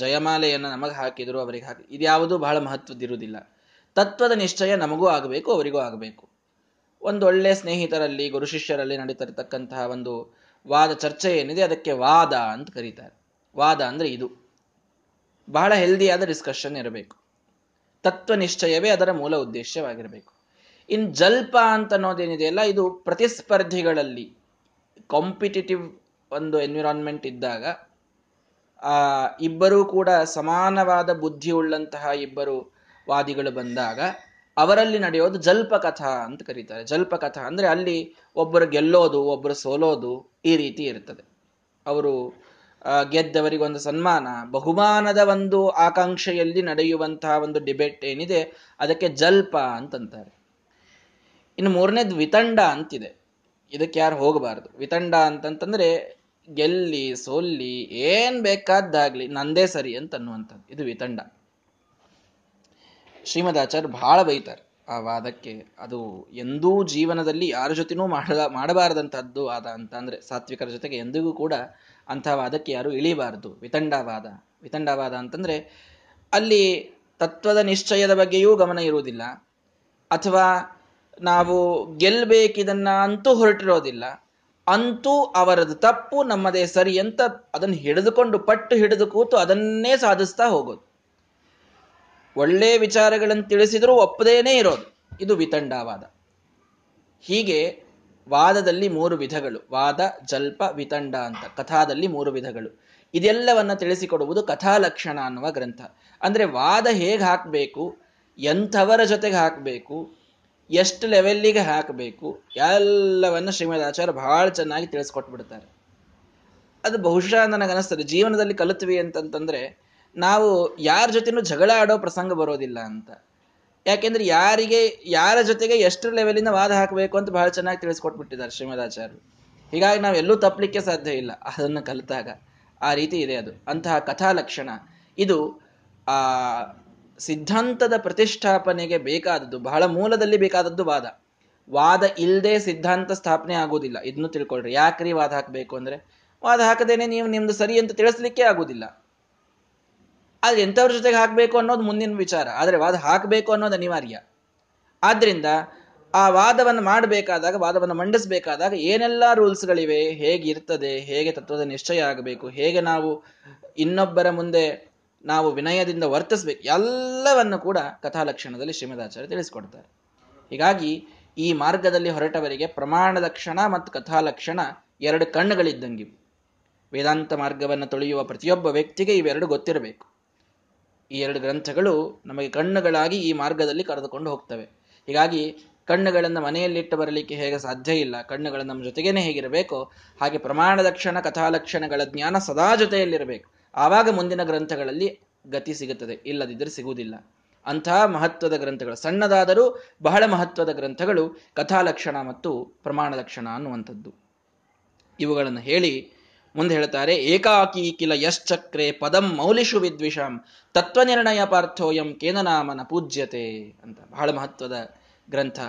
ಜಯಮಾಲೆಯನ್ನು ನಮಗೆ ಹಾಕಿದ್ರು, ಅವರಿಗೆ ಹಾಕಿ, ಇದ್ಯಾವುದು ಬಹಳ ಮಹತ್ವದಿರುವುದಿಲ್ಲ ತತ್ವದ ನಿಶ್ಚಯ ನಮಗೂ ಆಗಬೇಕು, ಅವರಿಗೂ ಆಗಬೇಕು. ಒಂದು ಒಳ್ಳೆ ಸ್ನೇಹಿತರಲ್ಲಿ, ಗುರು ಶಿಷ್ಯರಲ್ಲಿ ನಡೀತಿರ್ತಕ್ಕಂತಹ ಒಂದು ವಾದ ಚರ್ಚೆ ಏನಿದೆ, ಅದಕ್ಕೆ ವಾದ ಅಂತ ಕರೀತಾರೆ. ವಾದ ಅಂದರೆ ಇದು. ಬಹಳ ಹೆಲ್ದಿಯಾದ ಡಿಸ್ಕಷನ್ ಇರಬೇಕು. ತತ್ವ ನಿಶ್ಚಯವೇ ಅದರ ಮೂಲ ಉದ್ದೇಶವಾಗಿರಬೇಕು. ಇನ್ ಜಲ್ಪ ಅಂತ ಅನ್ನೋದೇನಿದೆಯಲ್ಲ, ಇದು ಪ್ರತಿಸ್ಪರ್ಧಿಗಳಲ್ಲಿ ಕಾಂಪಿಟೇಟಿವ್ ಒಂದು ಎನ್ವಿರಾನ್ಮೆಂಟ್ ಇದ್ದಾಗ, ಆ, ಇಬ್ಬರೂ ಕೂಡ ಸಮಾನವಾದ ಬುದ್ಧಿ ಉಳ್ಳಂತಹ ಇಬ್ಬರು ವಾದಿಗಳು ಬಂದಾಗ, ಅವರಲ್ಲಿ ನಡೆಯೋದು ಜಲ್ಪಕಥಾ ಅಂತ ಕರೀತಾರೆ. ಜಲ್ಪಕಥ ಅಂದ್ರೆ ಅಲ್ಲಿ ಒಬ್ಬರು ಗೆಲ್ಲೋದು, ಒಬ್ಬರು ಸೋಲೋದು ಈ ರೀತಿ ಇರ್ತದೆ. ಅವರು ಗೆದ್ದವರಿಗೊಂದು ಸನ್ಮಾನ, ಬಹುಮಾನದ ಒಂದು ಆಕಾಂಕ್ಷೆಯಲ್ಲಿ ನಡೆಯುವಂತಹ ಒಂದು ಡಿಬೇಟ್ ಏನಿದೆ, ಅದಕ್ಕೆ ಜಲ್ಪ ಅಂತಂತಾರೆ. ಇನ್ನು ಮೂರನೇದು ವಿತಂಡ ಅಂತಿದೆ. ಇದಕ್ಕೆ ಯಾರು ಹೋಗಬಾರದು. ವಿತಂಡ ಅಂತಂತಂದ್ರೆ ಗೆಲ್ಲಿ, ಸೋಲ್ಲಿ, ಏನ್ ಬೇಕಾದ್ದಾಗ್ಲಿ ನಂದೇ ಸರಿ ಅಂತ ಅನ್ನುವಂಥದ್ದು ಇದು ವಿತಂಡ. ಶ್ರೀಮದಾಚಾರ್ಯ ಬಹಳ ಬೈತಾರೆ ಆ ವಾದಕ್ಕೆ. ಅದು ಎಂದೂ ಜೀವನದಲ್ಲಿ ಯಾರ ಜೊತೆನೂ ಮಾಡ ಮಾಡಬಾರದಂಥದ್ದು ವಾದ ಅಂತ ಅಂದ್ರೆ ಸಾತ್ವಿಕರ ಜೊತೆಗೆ ಎಂದಿಗೂ ಕೂಡ ಅಂಥ ವಾದಕ್ಕೆ ಯಾರು ಇಳಿಬಾರದು. ವಿತಂಡವಾದ ವಿತಂಡವಾದ ಅಂತಂದ್ರೆ ಅಲ್ಲಿ ತತ್ವದ ನಿಶ್ಚಯದ ಬಗ್ಗೆಯೂ ಗಮನ ಇರುವುದಿಲ್ಲ. ಅಥವಾ ನಾವು ಗೆಲ್ಬೇಕಿದನ್ನ ಅಂತೂ ಹೊರಟಿರೋದಿಲ್ಲ. ಅಂತೂ ಅವರದು ತಪ್ಪು, ನಮ್ಮದೇ ಸರಿ ಅಂತ ಅದನ್ನು ಹಿಡಿದುಕೊಂಡು, ಪಟ್ಟು ಹಿಡಿದು ಕೂತು ಅದನ್ನೇ ಸಾಧಿಸ್ತಾ ಹೋಗೋದು. ಒಳ್ಳೆ ವಿಚಾರಗಳನ್ನು ತಿಳಿಸಿದರೂ ಒಪ್ಪದೇನೆ ಇರೋದು. ಇದು ವಿತಂಡವಾದ. ಹೀಗೆ ವಾದದಲ್ಲಿ ಮೂರು ವಿಧಗಳು. ವಾದ, ಜಲ್ಪ, ವಿತಂಡ ಅಂತ. ಕಥಾದಲ್ಲಿ ಮೂರು ವಿಧಗಳು. ಇದೆಲ್ಲವನ್ನ ತಿಳಿಸಿಕೊಡುವುದು ಕಥಾಲಕ್ಷಣ ಅನ್ನುವ ಗ್ರಂಥ. ಅಂದ್ರೆ ವಾದ ಹೇಗೆ ಹಾಕಬೇಕು, ಎಂಥವರ ಜೊತೆಗೆ ಹಾಕಬೇಕು ಎಷ್ಟು ಲೆವೆಲ್ಲಿಗೆ ಹಾಕಬೇಕು, ಎಲ್ಲವನ್ನು ಶ್ರೀಮದ್ ಆಚಾರ್ಯ ಬಹಳ ಚೆನ್ನಾಗಿ ತಿಳಿಸ್ಕೊಟ್ಬಿಡ್ತಾರೆ. ಅದು ಬಹುಶಃ ನನಗನ್ನಿಸ್ತದೆ ಜೀವನದಲ್ಲಿ ಕಲಿತ್ವಿ ಅಂತಂತಂದ್ರೆ, ನಾವು ಯಾರ ಜೊತೆನೂ ಜಗಳ ಆಡೋ ಪ್ರಸಂಗ ಬರೋದಿಲ್ಲ ಅಂತ. ಯಾಕೆಂದ್ರೆ ಯಾರಿಗೆ, ಯಾರ ಜೊತೆಗೆ ಎಷ್ಟು ಲೆವೆಲಿಂದ ವಾದ ಹಾಕಬೇಕು ಅಂತ ಬಹಳ ಚೆನ್ನಾಗಿ ತಿಳಿಸ್ಕೊಟ್ಬಿಟ್ಟಿದ್ದಾರೆ ಶ್ರೀಮದಾಚಾರ್ಯರು ಹೀಗಾಗಿ ನಾವು ಎಲ್ಲೂ ತಪ್ಪಲಿಕ್ಕೆ ಸಾಧ್ಯ ಇಲ್ಲ ಅದನ್ನು ಕಲಿತಾಗ. ಆ ರೀತಿ ಇದೆ ಅದು. ಅಂತಹ ಕಥಾ ಲಕ್ಷಣ ಇದು, ಆ ಸಿದ್ಧಾಂತದ ಪ್ರತಿಷ್ಠಾಪನೆಗೆ ಬೇಕಾದದ್ದು, ಬಹಳ ಮೂಲದಲ್ಲಿ ಬೇಕಾದದ್ದು ವಾದ. ವಾದ ಇಲ್ಲದೆ ಸಿದ್ಧಾಂತ ಸ್ಥಾಪನೆ ಆಗುವುದಿಲ್ಲ. ಇದನ್ನು ತಿಳ್ಕೊಳ್ರಿ. ಯಾಕ್ರಿ ವಾದ ಹಾಕಬೇಕು ಅಂದ್ರೆ? ವಾದ ಹಾಕದೇನೆ ನೀವು ನಿಮ್ದು ಸರಿ ಅಂತ ತಿಳಿಸ್ಲಿಕ್ಕೆ ಆಗುದಿಲ್ಲ. ಅದು ಎಂಥವ್ರ ಜೊತೆಗೆ ಹಾಕಬೇಕು ಅನ್ನೋದು ಮುಂದಿನ ವಿಚಾರ. ಆದರೆ ವಾದ ಹಾಕಬೇಕು ಅನ್ನೋದು ಅನಿವಾರ್ಯ. ಆದ್ರಿಂದ ಆ ವಾದವನ್ನು ಮಾಡಬೇಕಾದಾಗ, ವಾದವನ್ನು ಮಂಡಿಸಬೇಕಾದಾಗ ಏನೆಲ್ಲ ರೂಲ್ಸ್ಗಳಿವೆ? ಹೇಗೆ ಇರ್ತದೆ ಹೇಗೆ ತತ್ವದ ನಿಶ್ಚಯ ಆಗಬೇಕು? ಹೇಗೆ ನಾವು ಇನ್ನೊಬ್ಬರ ಮುಂದೆ ನಾವು ವಿನಯದಿಂದ ವರ್ತಿಸ್ಬೇಕು. ಎಲ್ಲವನ್ನು ಕೂಡ ಕಥಾಲಕ್ಷಣದಲ್ಲಿ ಶ್ರೀಮದಾಚಾರ್ಯ ತಿಳಿಸಿಕೊಡ್ತಾರೆ. ಹೀಗಾಗಿ ಈ ಮಾರ್ಗದಲ್ಲಿ ಹೊರಟವರಿಗೆ ಪ್ರಮಾಣ ಲಕ್ಷಣ ಮತ್ತು ಕಥಾಲಕ್ಷಣ ಎರಡು ಕಣ್ಣುಗಳಿದ್ದಂಗಿವು. ವೇದಾಂತ ಮಾರ್ಗವನ್ನು ತೊಳೆಯುವ ಪ್ರತಿಯೊಬ್ಬ ವ್ಯಕ್ತಿಗೆ ಇವೆರಡು ಗೊತ್ತಿರಬೇಕು. ಈ ಎರಡು ಗ್ರಂಥಗಳು ನಮಗೆ ಕಣ್ಣುಗಳಾಗಿ ಈ ಮಾರ್ಗದಲ್ಲಿ ಕರೆದುಕೊಂಡು ಹೋಗ್ತವೆ. ಹೀಗಾಗಿ ಕಣ್ಣುಗಳನ್ನು ಮನೆಯಲ್ಲಿಟ್ಟು ಬರಲಿಕ್ಕೆ ಹೇಗೆ ಸಾಧ್ಯ ಇಲ್ಲ ಕಣ್ಣುಗಳು ನಮ್ಮ ಜೊತೆಗೇನೆ ಹೇಗಿರಬೇಕು ಹಾಗೆ ಪ್ರಮಾಣ ಲಕ್ಷಣ ಕಥಾಲಕ್ಷಣಗಳ ಜ್ಞಾನ ಸದಾ ಜೊತೆಯಲ್ಲಿರಬೇಕು. ಆವಾಗ ಮುಂದಿನ ಗ್ರಂಥಗಳಲ್ಲಿ ಗತಿ ಸಿಗುತ್ತದೆ, ಇಲ್ಲದಿದ್ದರೆ ಸಿಗುವುದಿಲ್ಲ. ಅಂತಹ ಮಹತ್ವದ ಗ್ರಂಥಗಳು, ಸಣ್ಣದಾದರೂ ಬಹಳ ಮಹತ್ವದ ಗ್ರಂಥಗಳು ಕಥಾಲಕ್ಷಣ ಮತ್ತು ಪ್ರಮಾಣ ಲಕ್ಷಣ ಅನ್ನುವಂಥದ್ದು. ಇವುಗಳನ್ನು ಹೇಳಿ ಮುಂದೆ ಹೇಳ್ತಾರೆ, ಏಕಾಕಿ ಕಿಲ ಯಶ್ಚಕ್ರೆ ಪದಂ ಮೌಲಿಷು ವಿದ್ವಿಷಾಂ ತತ್ವನಿರ್ಣಯ ಪಾರ್ಥೋಯಂ ಕೇನನಾಮನ ಪೂಜ್ಯತೆ ಅಂತ ಬಹಳ ಮಹತ್ವದ ಗ್ರಂಥ.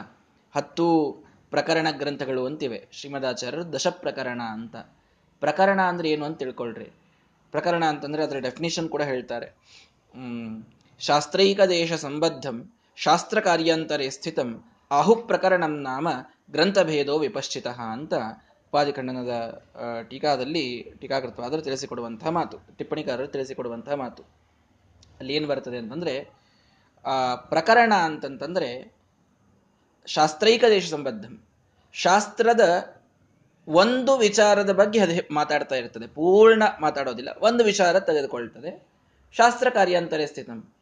ಹತ್ತು ಪ್ರಕರಣ ಗ್ರಂಥಗಳು ಅಂತಿವೆ, ಶ್ರೀಮದಾಚಾರ್ಯರು ದಶ ಪ್ರಕರಣ ಅಂತ. ಪ್ರಕರಣ ಅಂದ್ರೆ ಏನು ಅಂತ ತಿಳ್ಕೊಳ್ರಿ. ಪ್ರಕರಣ ಅಂತಂದ್ರೆ ಅದರ ಡೆಫಿನಿಷನ್ ಕೂಡ ಹೇಳ್ತಾರೆ. ಶಾಸ್ತ್ರೈಕ ದೇಶ ಸಂಬದ್ಧಂ ಶಾಸ್ತ್ರ ಕಾರ್ಯಾಂತರೇ ಸ್ಥಿತಂ ಆಹು ಪ್ರಕರಣಂ ನಾಮ ಗ್ರಂಥಭೇದೋ ವಿಪಶ್ಚಿತ ಅಂತ ಉಪಾಧಿಖಂಡನದ ಟೀಕಾದಲ್ಲಿ ಟೀಕಾಕೃತವಾದರೂ ತಿಳಿಸಿಕೊಡುವಂತಹ ಮಾತು, ಟಿಪ್ಪಣಿಕಾರರು ತಿಳಿಸಿಕೊಡುವಂತಹ ಮಾತು. ಅಲ್ಲಿ ಏನು ಬರ್ತದೆ ಅಂತಂದ್ರೆ, ಆ, ಪ್ರಕರಣ ಅಂತಂತಂದ್ರೆ ಶಾಸ್ತ್ರೈಕ ದೇಶ ಸಂಬದ್ಧಂ, ಶಾಸ್ತ್ರದ ಒಂದು ವಿಚಾರದ ಬಗ್ಗೆ ಅದು ಮಾತಾಡ್ತಾ ಇರ್ತದೆ. ಪೂರ್ಣ ಮಾತಾಡೋದಿಲ್ಲ. ಒಂದು ವಿಚಾರ ತೆಗೆದುಕೊಳ್ತದೆ. ಶಾಸ್ತ್ರ ಕಾರ್ಯ ಕಾರ್ಯಾಂತರೇ ಸ್ಥಿತಂ.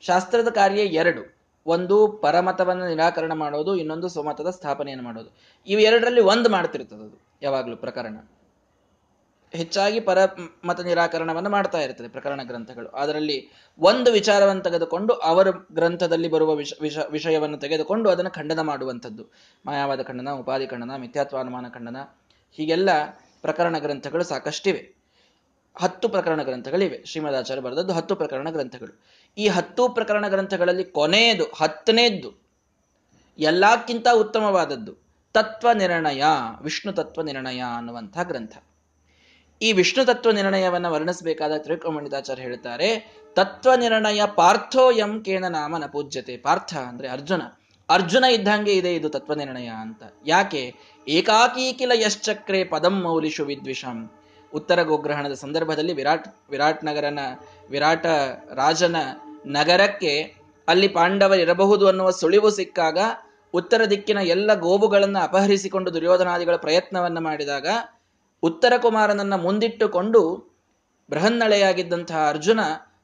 ಶಾಸ್ತ್ರದ ಕಾರ್ಯ ಎರಡು. ಒಂದು ಪರಮತವನ್ನು ನಿರಾಕರಣ ಮಾಡೋದು, ಇನ್ನೊಂದು ಸ್ವಮತದ ಸ್ಥಾಪನೆಯನ್ನು ಮಾಡೋದು. ಇವು ಎರಡರಲ್ಲಿ ಒಂದು ಮಾಡ್ತಿರ್ತದೆ ಅದು, ಯಾವಾಗಲೂ ಪ್ರಕರಣ. ಹೆಚ್ಚಾಗಿ ಪರ ಮತ ನಿರಾಕರಣವನ್ನು ಮಾಡ್ತಾ ಇರ್ತದೆ ಪ್ರಕರಣ ಗ್ರಂಥಗಳು. ಅದರಲ್ಲಿ ಒಂದು ವಿಚಾರವನ್ನು ತೆಗೆದುಕೊಂಡು ಅವರ ಗ್ರಂಥದಲ್ಲಿ ಬರುವ ವಿಷ ವಿಷ, ವಿಷಯವನ್ನು ತೆಗೆದುಕೊಂಡು ಅದನ್ನು ಖಂಡನ ಮಾಡುವಂಥದ್ದು. ಮಾಯಾವಾದ ಖಂಡನ, ಉಪಾಧಿ ಖಂಡನ, ಮಿಥ್ಯಾತ್ವಾನುಮಾನ ಖಂಡನ, ಹೀಗೆಲ್ಲ ಪ್ರಕರಣ ಗ್ರಂಥಗಳು ಸಾಕಷ್ಟಿವೆ. ಹತ್ತು ಪ್ರಕರಣ ಗ್ರಂಥಗಳಿವೆ. ಶ್ರೀಮದಾಚಾರ್ಯ ಬರೆದದ್ದು ಹತ್ತು ಪ್ರಕರಣ ಗ್ರಂಥಗಳು. ಈ ಹತ್ತು ಪ್ರಕರಣ ಗ್ರಂಥಗಳಲ್ಲಿ ಕೊನೆಯದು, ಹತ್ತನೇದ್ದು ಎಲ್ಲಕ್ಕಿಂತ ಉತ್ತಮವಾದದ್ದು ತತ್ವ ನಿರ್ಣಯ, ವಿಷ್ಣು ತತ್ವ ನಿರ್ಣಯ ಅನ್ನುವಂಥ ಗ್ರಂಥ. ಈ ವಿಷ್ಣು ತತ್ವ ನಿರ್ಣಯವನ್ನು ವರ್ಣಿಸಬೇಕಾದ ತ್ರಿಕೋಮಣಿತಾಚಾರ್ಯ ಹೇಳ್ತಾರೆ, ತತ್ವ ನಿರ್ಣಯ ಪಾರ್ಥೋ ಎಂ ಕೇನ ನಾಮ ನ ಪೂಜ್ಯತೆ. ಪಾರ್ಥ ಅಂದ್ರೆ ಅರ್ಜುನ. ಅರ್ಜುನ ಇದ್ದಂಗೆ ಇದೆ ಇದು ತತ್ವ ನಿರ್ಣಯ ಅಂತ. ಯಾಕೆ? ಏಕಾಕೀಕಿಲ ಯಶ್ಚಕ್ರೆ ಪದಂ ಮೌಲಿಷು ವಿದ್ವಿಷಂ. ಉತ್ತರ ಗೋಗ್ರಹಣದ ಸಂದರ್ಭದಲ್ಲಿ ವಿರಾಟ್ ವಿರಾಟ್ ನಗರನ, ವಿರಾಟ ರಾಜನ ನಗರಕ್ಕೆ ಅಲ್ಲಿ ಪಾಂಡವರಿರಬಹುದು ಅನ್ನುವ ಸುಳಿವು ಸಿಕ್ಕಾಗ, ಉತ್ತರ ದಿಕ್ಕಿನ ಎಲ್ಲ ಗೋವುಗಳನ್ನು ಅಪಹರಿಸಿಕೊಂಡು ದುರ್ಯೋಧನಾದಿಗಳ ಪ್ರಯತ್ನವನ್ನು ಮಾಡಿದಾಗ ಉತ್ತರ ಕುಮಾರನನ್ನ ಮುಂದಿಟ್ಟುಕೊಂಡು ಬೃಹನ್ನಳೆಯಾಗಿದ್ದಂತಹ ಅರ್ಜುನ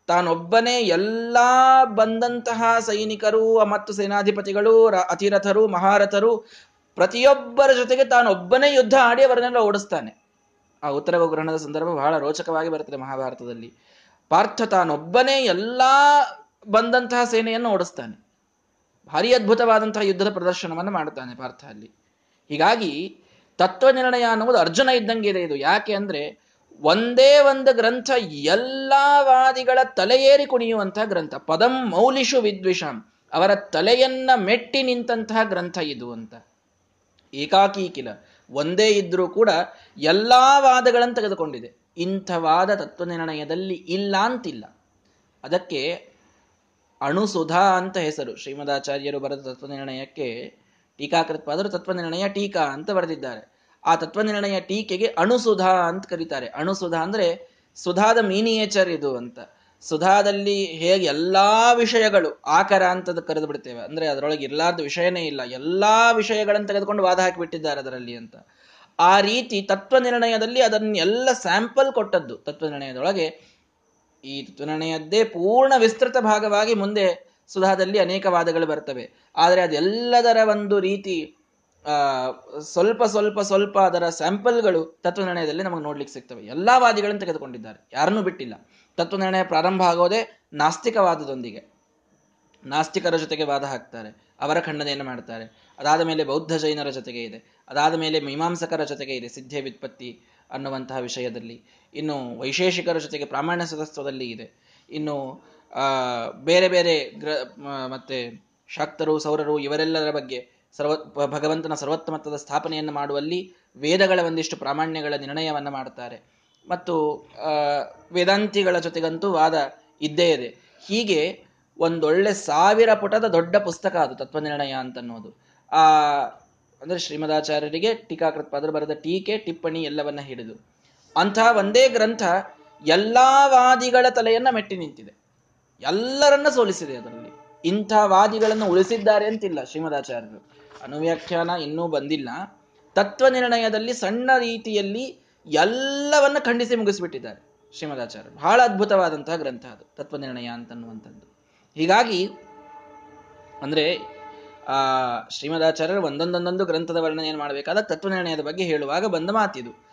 ತಾನೊಬ್ಬನೇ ಎಲ್ಲ ಬಂದಂತಹ ಸೈನಿಕರು ಮತ್ತು ಸೇನಾಧಿಪತಿಗಳು ಅತಿರಥರು, ಮಹಾರಥರು, ಪ್ರತಿಯೊಬ್ಬರ ಜೊತೆಗೆ ತಾನೊಬ್ಬನೇ ಯುದ್ಧ ಆಡಿ ಅವರನ್ನೆಲ್ಲ ಓಡಿಸ್ತಾನೆ. ಆ ಉತ್ತರ ಗ್ರಹಣದ ಸಂದರ್ಭ ಬಹಳ ರೋಚಕವಾಗಿ ಬರುತ್ತದೆ ಮಹಾಭಾರತದಲ್ಲಿ. ಪಾರ್ಥ ತಾನೊಬ್ಬನೇ ಎಲ್ಲ ಬಂದಂತಹ ಸೇನೆಯನ್ನು ಓಡಿಸ್ತಾನೆ. ಭಾರಿ ಅದ್ಭುತವಾದಂತಹ ಯುದ್ಧದ ಪ್ರದರ್ಶನವನ್ನು ಮಾಡುತ್ತಾನೆ ಪಾರ್ಥ ಅಲ್ಲಿ. ಹೀಗಾಗಿ ತತ್ವ ನಿರ್ಣಯ ಅನ್ನುವುದು ಅರ್ಜುನ ಇದ್ದಂಗೆ ಇದೆ ಇದು. ಯಾಕೆ ಅಂದ್ರೆ ಒಂದೇ ಒಂದು ಗ್ರಂಥ ಎಲ್ಲಾ ವಾದಿಗಳ ತಲೆಯೇರಿ ಕುಣಿಯುವಂತಹ ಗ್ರಂಥ. ಪದಂ ಮೌಲಿಷು ವಿದ್ವಿಷಂ. ಅವರ ತಲೆಯನ್ನ ಮೆಟ್ಟಿ ನಿಂತಹ ಗ್ರಂಥ ಇದು ಅಂತ. ಏಕಾಕಿ ಕಿಲ ಒಂದೇ ಇದ್ರೂ ಕೂಡ ಎಲ್ಲಾ ವಾದಗಳನ್ನು ತೆಗೆದುಕೊಂಡಿದೆ. ಇಂಥವಾದ ತತ್ವ ನಿರ್ಣಯದಲ್ಲಿ ಇಲ್ಲ ಅಂತಿಲ್ಲ. ಅದಕ್ಕೆ ಅಣುಸುಧಾ ಅಂತ ಹೆಸರು ಶ್ರೀಮದಾಚಾರ್ಯರು ಬರೆದ ತತ್ವ ನಿರ್ಣಯಕ್ಕೆ ಅದರ ತತ್ವ ನಿರ್ಣಯ ಟೀಕಾ ಅಂತ ಬರೆದಿದ್ದಾರೆ. ಆ ತತ್ವ ನಿರ್ಣಯ ಟೀಕೆಗೆ ಅಣುಸುಧಾ ಅಂತ ಕರೀತಾರೆ. ಅಣುಸುಧಾ ಅಂದ್ರೆ ಸುಧಾದ ಮೀನಿಯೇಚರ್ ಇದು ಅಂತ. ಸುಧಾದಲ್ಲಿ ಹೇಗೆ ಎಲ್ಲಾ ವಿಷಯಗಳು ಆಕರ ಅಂತ ಕರೆದು ಬಿಡ್ತೇವೆ ಅಂದ್ರೆ ಅದರೊಳಗೆ ಇರ್ಲಾರ್ದ ವಿಷಯನೇ ಇಲ್ಲ. ಎಲ್ಲಾ ವಿಷಯಗಳನ್ನು ತೆಗೆದುಕೊಂಡು ವಾದ ಹಾಕಿಬಿಟ್ಟಿದ್ದಾರೆ ಅದರಲ್ಲಿ ಅಂತ. ಆ ರೀತಿ ತತ್ವ ನಿರ್ಣಯದಲ್ಲಿ ಅದನ್ನೆಲ್ಲ ಸ್ಯಾಂಪಲ್ ಕೊಟ್ಟದ್ದು ತತ್ವ ನಿರ್ಣಯದೊಳಗೆ ಈ ತತ್ವ ನಿರ್ಣಯದ್ದೇ ಪೂರ್ಣ ವಿಸ್ತೃತ ಭಾಗವಾಗಿ ಮುಂದೆ ಸುಧಾದಲ್ಲಿ ಅನೇಕ ವಾದಗಳು ಬರ್ತವೆ. ಆದರೆ ಅದೆಲ್ಲದರ ಒಂದು ರೀತಿ ಸ್ವಲ್ಪ ಸ್ವಲ್ಪ ಸ್ವಲ್ಪ ಅದರ ಸ್ಯಾಂಪಲ್ಗಳು ತತ್ವ ನಿರ್ಣಯದಲ್ಲಿ ನಮಗೆ ನೋಡ್ಲಿಕ್ಕೆ ಸಿಗ್ತವೆ. ಎಲ್ಲ ವಾದಿಗಳನ್ನು ತೆಗೆದುಕೊಂಡಿದ್ದಾರೆ. ಯಾರನ್ನೂ ಬಿಟ್ಟಿಲ್ಲ. ತತ್ವ ನಿರ್ಣಯ ಪ್ರಾರಂಭ ಆಗೋದೇ ನಾಸ್ತಿಕವಾದದೊಂದಿಗೆ. ನಾಸ್ತಿಕರ ಜೊತೆಗೆ ವಾದ ಹಾಕ್ತಾರೆ. ಅವರ ಖಂಡನೆಯನ್ನು ಮಾಡ್ತಾರೆ. ಅದಾದ ಮೇಲೆ ಬೌದ್ಧ ಜೈನರ ಜೊತೆಗೆ ಇದೆ. ಅದಾದ ಮೇಲೆ ಮೀಮಾಂಸಕರ ಜೊತೆಗೆ ಇದೆ ಸಿದ್ಧೆ ವ್ಯುತ್ಪತ್ತಿ ಅನ್ನುವಂತಹ ವಿಷಯದಲ್ಲಿ. ಇನ್ನು ವೈಶೇಷಿಕರ ಜೊತೆಗೆ ಪ್ರಾಮಾಣ್ಯ ಸದಸ್ಯದಲ್ಲಿ ಇದೆ. ಇನ್ನು ಬೇರೆ ಬೇರೆ ಗ್ರ ಮತ್ತೆ ಶಾಕ್ತರು, ಸೌರರು ಇವರೆಲ್ಲರ ಬಗ್ಗೆ ಸರ್ವ ಭಗವಂತನ ಸರ್ವೋತ್ತಮತ್ವದ ಸ್ಥಾಪನೆಯನ್ನು ಮಾಡುವಲ್ಲಿ ವೇದಗಳ ಒಂದಿಷ್ಟು ಪ್ರಾಮಾಣ್ಯಗಳ ನಿರ್ಣಯವನ್ನು ಮಾಡುತ್ತಾರೆ. ಮತ್ತು ವೇದಾಂತಿಗಳ ಜೊತೆಗಂತೂ ವಾದ ಇದ್ದೇ ಇದೆ. ಹೀಗೆ ಒಂದೊಳ್ಳೆ ಸಾವಿರ ಪುಟದ ದೊಡ್ಡ ಪುಸ್ತಕ ಅದು ತತ್ವನಿರ್ಣಯ ಅಂತನ್ನೋದು ಆ, ಅಂದ್ರೆ ಶ್ರೀಮದಾಚಾರ್ಯರಿಗೆ ಟೀಕಾಕೃತ್ಪಾದರು ಬರೆದ ಟೀಕೆ, ಟಿಪ್ಪಣಿ ಎಲ್ಲವನ್ನ ಹಿಡಿದು. ಅಂತಹ ಒಂದೇ ಗ್ರಂಥ ಎಲ್ಲಾ ವಾದಿಗಳ ತಲೆಯನ್ನ ಮೆಟ್ಟಿ ನಿಂತಿದೆ. ಎಲ್ಲರನ್ನ ಸೋಲಿಸಿದೆ ಅದರಲ್ಲಿ. ಇಂಥ ವಾದಿಗಳನ್ನು ಉಳಿಸಿದ್ದಾರೆ ಅಂತಿಲ್ಲ ಶ್ರೀಮದಾಚಾರ್ಯರು. ಅನುವ್ಯಾಖ್ಯಾನ ಇನ್ನೂ ಬಂದಿಲ್ಲ. ತತ್ವ ನಿರ್ಣಯದಲ್ಲಿ ಸಣ್ಣ ರೀತಿಯಲ್ಲಿ ಎಲ್ಲವನ್ನ ಖಂಡಿಸಿ ಮುಗಿಸ್ಬಿಟ್ಟಿದ್ದಾರೆ ಶ್ರೀಮದಾಚಾರ್ಯರು. ಬಹಳ ಅದ್ಭುತವಾದಂತಹ ಗ್ರಂಥ ಅದು ತತ್ವ ನಿರ್ಣಯ ಅಂತನ್ನುವಂಥದ್ದು. ಹೀಗಾಗಿ, ಅಂದ್ರೆ, ಆ, ಶ್ರೀಮದಾಚಾರ್ಯರು ಒಂದೊಂದೊಂದೊಂದು ಗ್ರಂಥದ ವರ್ಣನೆಯನ್ನು ಮಾಡಬೇಕಾದ ತತ್ವ ನಿರ್ಣಯದ ಬಗ್ಗೆ ಹೇಳುವಾಗ ಬಂದ ಮಾತಿದು.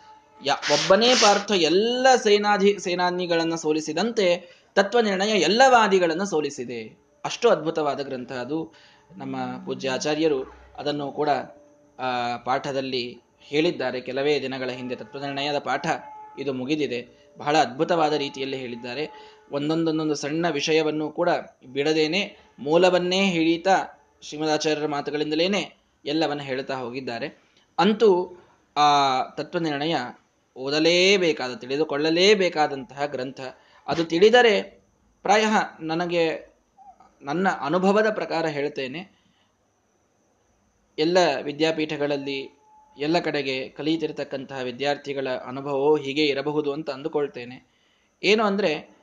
ಯ, ಒಬ್ಬನೇ ಪಾರ್ಥ ಎಲ್ಲ ಸೇನಾಧಿ, ಸೇನಾನಿಗಳನ್ನ ಸೋಲಿಸಿದಂತೆ ತತ್ವ ನಿರ್ಣಯ ಎಲ್ಲ ವಾದಿಗಳನ್ನು ಸೋಲಿಸಿದೆ. ಅಷ್ಟು ಅದ್ಭುತವಾದ ಗ್ರಂಥ ಅದು. ನಮ್ಮ ಪೂಜ್ಯ ಆಚಾರ್ಯರು ಅದನ್ನು ಕೂಡ ಪಾಠದಲ್ಲಿ ಹೇಳಿದ್ದಾರೆ. ಕೆಲವೇ ದಿನಗಳ ಹಿಂದೆ ತತ್ವನಿರ್ಣಯದ ಪಾಠ ಇದು ಮುಗಿದಿದೆ. ಬಹಳ ಅದ್ಭುತವಾದ ರೀತಿಯಲ್ಲಿ ಹೇಳಿದ್ದಾರೆ. ಒಂದೊಂದೊಂದೊಂದು ಸಣ್ಣ ವಿಷಯವನ್ನು ಕೂಡ ಬಿಡದೇನೆ, ಮೂಲವನ್ನೇ ಹಿಡಿತಾ ಶ್ರೀಮದಾಚಾರ್ಯರ ಮಾತುಗಳಿಂದಲೇನೆ ಎಲ್ಲವನ್ನು ಹೇಳ್ತಾ ಹೋಗಿದ್ದಾರೆ. ಅಂತೂ, ಆ, ತತ್ವನಿರ್ಣಯ ಓದಲೇಬೇಕಾದ, ತಿಳಿದುಕೊಳ್ಳಲೇಬೇಕಾದಂತಹ ಗ್ರಂಥ ಅದು ತಿಳಿದರೆ ಪ್ರಾಯ ನನಗೆ ನನ್ನ ಅನುಭವದ ಪ್ರಕಾರ ಹೇಳ್ತೇನೆ ಎಲ್ಲ ವಿದ್ಯಾಪೀಠಗಳಲ್ಲಿ ಎಲ್ಲ ಕಡೆಗೆ ಕಲಿತಿರತಕ್ಕಂತಹ ವಿದ್ಯಾರ್ಥಿಗಳ ಅನುಭವವು ಹೀಗೆ ಇರಬಹುದು ಅಂತ ಅಂದುಕೊಳ್ತೇನೆ. ಏನು ಅಂದ್ರೆ,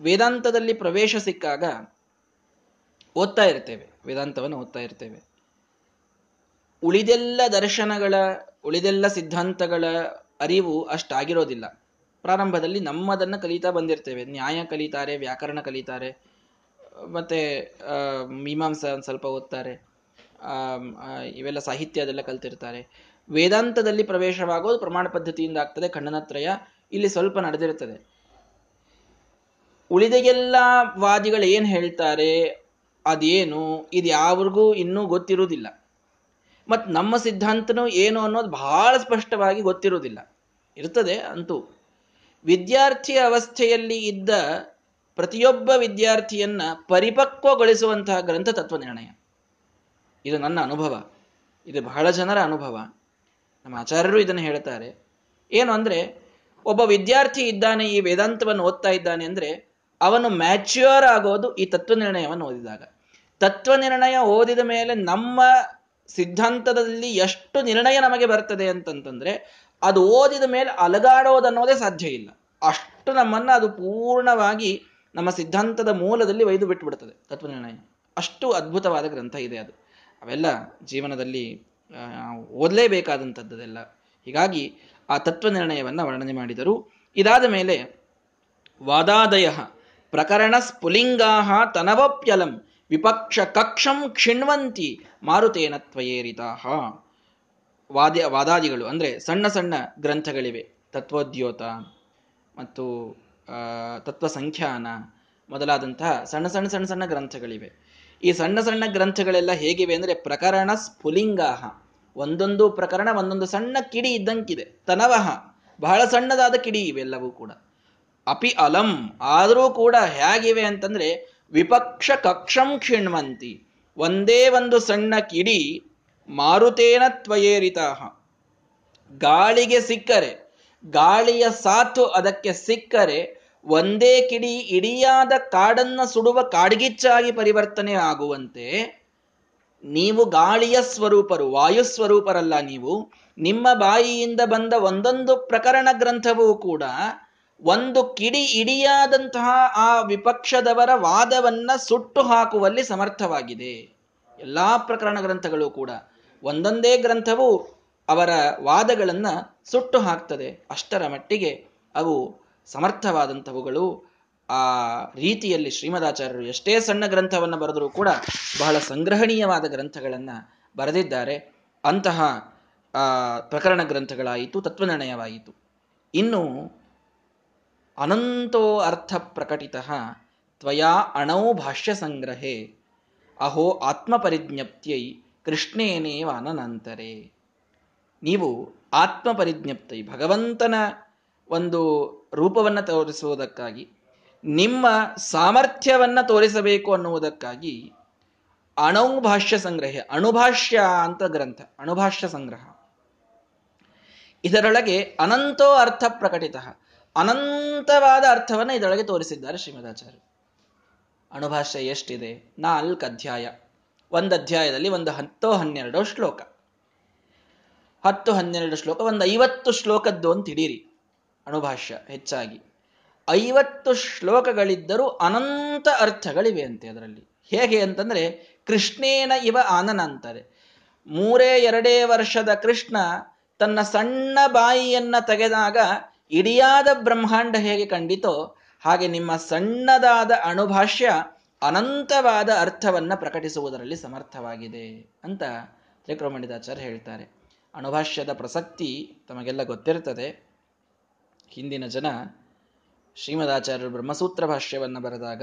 ವೇದಾಂತದಲ್ಲಿ ಪ್ರವೇಶ ಸಿಕ್ಕಾಗ ಓದ್ತಾ ಇರ್ತೇವೆ, ವೇದಾಂತವನ್ನು ಓದ್ತಾ ಇರ್ತೇವೆ. ಉಳಿದೆಲ್ಲ ದರ್ಶನಗಳ, ಉಳಿದೆಲ್ಲ ಸಿದ್ಧಾಂತಗಳ ಅರಿವು ಅಷ್ಟಾಗಿರೋದಿಲ್ಲ. ಪ್ರಾರಂಭದಲ್ಲಿ ನಮ್ಮದನ್ನು ಕಲಿತಾ ಬಂದಿರ್ತೇವೆ. ನ್ಯಾಯ ಕಲಿತಾರೆ, ವ್ಯಾಕರಣ ಕಲಿತಾರೆ, ಮತ್ತೆ ಮೀಮಾಂಸ ಸ್ವಲ್ಪ ಓದ್ತಾರೆ ಇವೆಲ್ಲ ಸಾಹಿತ್ಯ ಅದೆಲ್ಲ ಕಲ್ತಿರ್ತಾರೆ. ವೇದಾಂತದಲ್ಲಿ ಪ್ರವೇಶವಾಗೋದು ಪ್ರಮಾಣ ಪದ್ಧತಿಯಿಂದ ಆಗ್ತದೆ, ಖಂಡನತ್ರಯ ಇಲ್ಲಿ ಸ್ವಲ್ಪ ನಡೆದಿರ್ತದೆ ಉಳಿದ ಎಲ್ಲ ವಾದಿಗಳು ಏನ್ ಹೇಳ್ತಾರೆ, ಅದೇನು, ಇದು ಯಾವ್ರಿಗೂ ಇನ್ನೂ ಗೊತ್ತಿರುವುದಿಲ್ಲ. ಮತ್ ನಮ್ಮ ಸಿದ್ಧಾಂತನೂ ಏನು ಅನ್ನೋದು ಬಹಳ ಸ್ಪಷ್ಟವಾಗಿ ಗೊತ್ತಿರುವುದಿಲ್ಲ. ಇರ್ತದೆ ಅಂತೂ. ವಿದ್ಯಾರ್ಥಿ ಅವಸ್ಥೆಯಲ್ಲಿ ಇದ್ದ ಪ್ರತಿಯೊಬ್ಬ ವಿದ್ಯಾರ್ಥಿಯನ್ನ ಪರಿಪಕ್ವಗೊಳಿಸುವಂತಹ ಗ್ರಂಥ ತತ್ವ ನಿರ್ಣಯ ಇದು ನನ್ನ ಅನುಭವ. ಇದು ಬಹಳ ಜನರ ಅನುಭವ. ನಮ್ಮ ಆಚಾರ್ಯರು ಇದನ್ನು ಹೇಳ್ತಾರೆ. ಏನು ಅಂದ್ರೆ, ಒಬ್ಬ ವಿದ್ಯಾರ್ಥಿ ಇದ್ದಾನೆ, ಈ ವೇದಾಂತವನ್ನು ಓದ್ತಾ ಇದ್ದಾನೆ ಅಂದ್ರೆ, ಅವನು ಮ್ಯಾಚ್ಯೂರ್ ಆಗೋದು ಈ ತತ್ವ ನಿರ್ಣಯವನ್ನು ಓದಿದಾಗ. ತತ್ವ ನಿರ್ಣಯ ಓದಿದ ಮೇಲೆ ನಮ್ಮ ಸಿದ್ಧಾಂತದಲ್ಲಿ ಎಷ್ಟು ನಿರ್ಣಯ ನಮಗೆ ಬರ್ತದೆ ಅಂತಂತಂದ್ರೆ ಅದು ಓದಿದ ಮೇಲೆ ಅಲಗಾಡೋದನ್ನೋದೇ ಸಾಧ್ಯ ಇಲ್ಲ. ಅಷ್ಟು ನಮ್ಮನ್ನ ಅದು ಪೂರ್ಣವಾಗಿ ನಮ್ಮ ಸಿದ್ಧಾಂತದ ಮೂಲದಲ್ಲಿ ಒಯ್ದು ಬಿಟ್ಟುಬಿಡ್ತದೆ ತತ್ವ ನಿರ್ಣಯ ಅಷ್ಟು ಅದ್ಭುತವಾದ ಗ್ರಂಥ ಇದೆ ಅದು. ಅವೆಲ್ಲ ಜೀವನದಲ್ಲಿ ಓದಲೇಬೇಕಾದಂಥದ್ದೆಲ್ಲ ಹೀಗಾಗಿ ಆ ತತ್ವ ನಿರ್ಣಯವನ್ನ ವರ್ಣನೆ ಮಾಡಿದರು. ಇದಾದ ಮೇಲೆ ವಾದಾದಯ ಪ್ರಕರಣ ಸ್ಫುಲಿಂಗಾ ತನವಪ್ಯಲಂ ವಿಪಕ್ಷ ಕಕ್ಷಂ ಕ್ಷಿಣ್ವಂತಿ ಮಾರುತೇನ ತ್ವಯೇರಿತಾ ವಾದ್ಯ, ವಾದಾದಿಗಳು, ಅಂದರೆ ಸಣ್ಣ ಸಣ್ಣ ಗ್ರಂಥಗಳಿವೆ. ತತ್ವೋದ್ಯೋತ ಮತ್ತು ತತ್ವ ಸಂಖ್ಯಾನ ಮೊದಲಾದಂತಹ ಸಣ್ಣ ಸಣ್ಣ ಸಣ್ಣ ಸಣ್ಣ ಗ್ರಂಥಗಳಿವೆ. ಈ ಸಣ್ಣ ಸಣ್ಣ ಗ್ರಂಥಗಳೆಲ್ಲ ಹೇಗಿವೆ ಅಂದರೆ ಪ್ರಕರಣ ಸ್ಫುಲಿಂಗಾಹ. ಒಂದೊಂದು ಪ್ರಕರಣ, ಒಂದೊಂದು ಸಣ್ಣ ಕಿಡಿ ಇದ್ದಂಕಿದೆ ತನವಹ. ಬಹಳ ಸಣ್ಣದಾದ ಕಿಡಿ ಇವೆಲ್ಲವೂ ಕೂಡ. ಅಪಿ ಅಲಂ. ಆದರೂ ಕೂಡ ಹೇಗಿವೆ ಅಂತಂದ್ರೆ ವಿಪಕ್ಷ ಕಕ್ಷಂ ಕ್ಷಿಣ್ವಂತಿ. ಒಂದೇ ಒಂದು ಸಣ್ಣ ಕಿಡಿ ಮಾರುತೇನ ತ್ವಯೇರಿತಾಹ. ಗಾಳಿಗೆ ಸಿಕ್ಕರೆ, ಗಾಳಿಯ ಸಾತು ಅದಕ್ಕೆ ಸಿಕ್ಕರೆ, ಒಂದೇ ಕಿಡಿ ಇಡಿಯಾದ ಕಾಡನ್ನ ಸುಡುವ ಕಾಡ್ಗಿಚ್ಚಾಗಿ ಪರಿವರ್ತನೆ ಆಗುವಂತೆ, ನೀವು ಗಾಳಿಯ ಸ್ವರೂಪರು, ವಾಯು ಸ್ವರೂಪರಲ್ಲ ನೀವು, ನಿಮ್ಮ ಬಾಯಿಯಿಂದ ಬಂದ ಒಂದೊಂದು ಪ್ರಕರಣ ಗ್ರಂಥವೂ ಕೂಡ ಒಂದು ಕಿಡಿ ಇಡಿಯಾದಂತಹ ಆ ವಿಪಕ್ಷದವರ ವಾದವನ್ನ ಸುಟ್ಟು ಹಾಕುವಲ್ಲಿ ಸಮರ್ಥವಾಗಿದೆ. ಎಲ್ಲಾ ಪ್ರಕರಣ ಗ್ರಂಥಗಳು ಕೂಡ. ಒಂದೊಂದೇ ಗ್ರಂಥವು ಅವರ ವಾದಗಳನ್ನು ಸುಟ್ಟು ಹಾಕ್ತದೆ. ಅಷ್ಟರ ಮಟ್ಟಿಗೆ ಅವು ಸಮರ್ಥವಾದಂಥವುಗಳು. ಆ ರೀತಿಯಲ್ಲಿ ಶ್ರೀಮದಾಚಾರ್ಯರು ಎಷ್ಟೇ ಸಣ್ಣ ಗ್ರಂಥವನ್ನು ಬರೆದರೂ ಕೂಡ ಬಹಳ ಸಂಗ್ರಹಣೀಯವಾದ ಗ್ರಂಥಗಳನ್ನು ಬರೆದಿದ್ದಾರೆ. ಅಂತಹ ಪ್ರಕರಣ ಗ್ರಂಥಗಳಾಯಿತು, ತತ್ವನಿರ್ಣಯವಾಯಿತು. ಇನ್ನು ಅನಂತೋ ಅರ್ಥ ಪ್ರಕಟಿತ ತ್ವಯಾ ಅಣೌ ಭಾಷ್ಯ ಸಂಗ್ರಹೆ. ಅಹೋ ಆತ್ಮಪರಿಜ್ಞಪ್ತಿಯೈ ಕೃಷ್ಣೇನೇವ ಅನನಂತರೆ. ನೀವು ಆತ್ಮ ಪರಿಜ್ಞಪ್ತಿ ಭಗವಂತನ ಒಂದು ರೂಪವನ್ನು ತೋರಿಸುವುದಕ್ಕಾಗಿ, ನಿಮ್ಮ ಸಾಮರ್ಥ್ಯವನ್ನು ತೋರಿಸಬೇಕು ಅನ್ನುವುದಕ್ಕಾಗಿ ಅಣೌಭಾಷ್ಯ ಸಂಗ್ರಹ, ಅಣುಭಾಷ್ಯ ಅಂತ ಗ್ರಂಥ, ಅಣುಭಾಷ್ಯ ಸಂಗ್ರಹ. ಇದರೊಳಗೆ ಅನಂತೋ ಅರ್ಥ ಪ್ರಕಟಿತ, ಅನಂತವಾದ ಅರ್ಥವನ್ನು ಇದರೊಳಗೆ ತೋರಿಸಿದ್ದಾರೆ ಶ್ರೀಮದಾಚಾರ್ಯ ಅಣುಭಾಷ್ಯ ಎಷ್ಟಿದೆ? ನಾಲ್ಕು ಅಧ್ಯಾಯ ಒಂದು ಅಧ್ಯಾಯದಲ್ಲಿ ಒಂದು ಹತ್ತೋ ಹನ್ನೆರಡೋ ಶ್ಲೋಕ. ಹತ್ತು ಹನ್ನೆರಡು ಶ್ಲೋಕ, ಒಂದು ಐವತ್ತು ಶ್ಲೋಕದ್ದು ಅಂತ ಹಿಡೀರಿ. ಅಣುಭಾಷ್ಯ ಹೆಚ್ಚಾಗಿ. ಐವತ್ತು ಶ್ಲೋಕಗಳಿದ್ದರೂ ಅನಂತ ಅರ್ಥಗಳಿವೆ ಅಂತೆ ಅದರಲ್ಲಿ. ಹೇಗೆ ಅಂತಂದ್ರೆ, ಕೃಷ್ಣೇನ ಇವ ಆನನ ಅಂತಾರೆ. ಮೂರೇ ಎರಡೇ ವರ್ಷದ ಕೃಷ್ಣ ತನ್ನ ಸಣ್ಣ ಬಾಯಿಯನ್ನ ತೆಗೆದಾಗ ಇಡಿಯಾದ ಬ್ರಹ್ಮಾಂಡ ಹೇಗೆ ಕಂಡಿತೋ, ಹಾಗೆ ನಿಮ್ಮ ಸಣ್ಣದಾದ ಅಣುಭಾಷ್ಯ ಅನಂತವಾದ ಅರ್ಥವನ್ನ ಪ್ರಕಟಿಸುವುದರಲ್ಲಿ ಸಮರ್ಥವಾಗಿದೆ ಅಂತ ತ್ರಿಕ್ರಮಣಿದಾಚಾರ್ಯ ಹೇಳ್ತಾರೆ. ಅಣುಭಾಷ್ಯದ ಪ್ರಸಕ್ತಿ ತಮಗೆಲ್ಲ ಗೊತ್ತಿರ್ತದೆ. ಹಿಂದಿನ ಜನ ಶ್ರೀಮದಾಚಾರ್ಯರು ಬ್ರಹ್ಮಸೂತ್ರ ಭಾಷ್ಯವನ್ನು ಬರೆದಾಗ,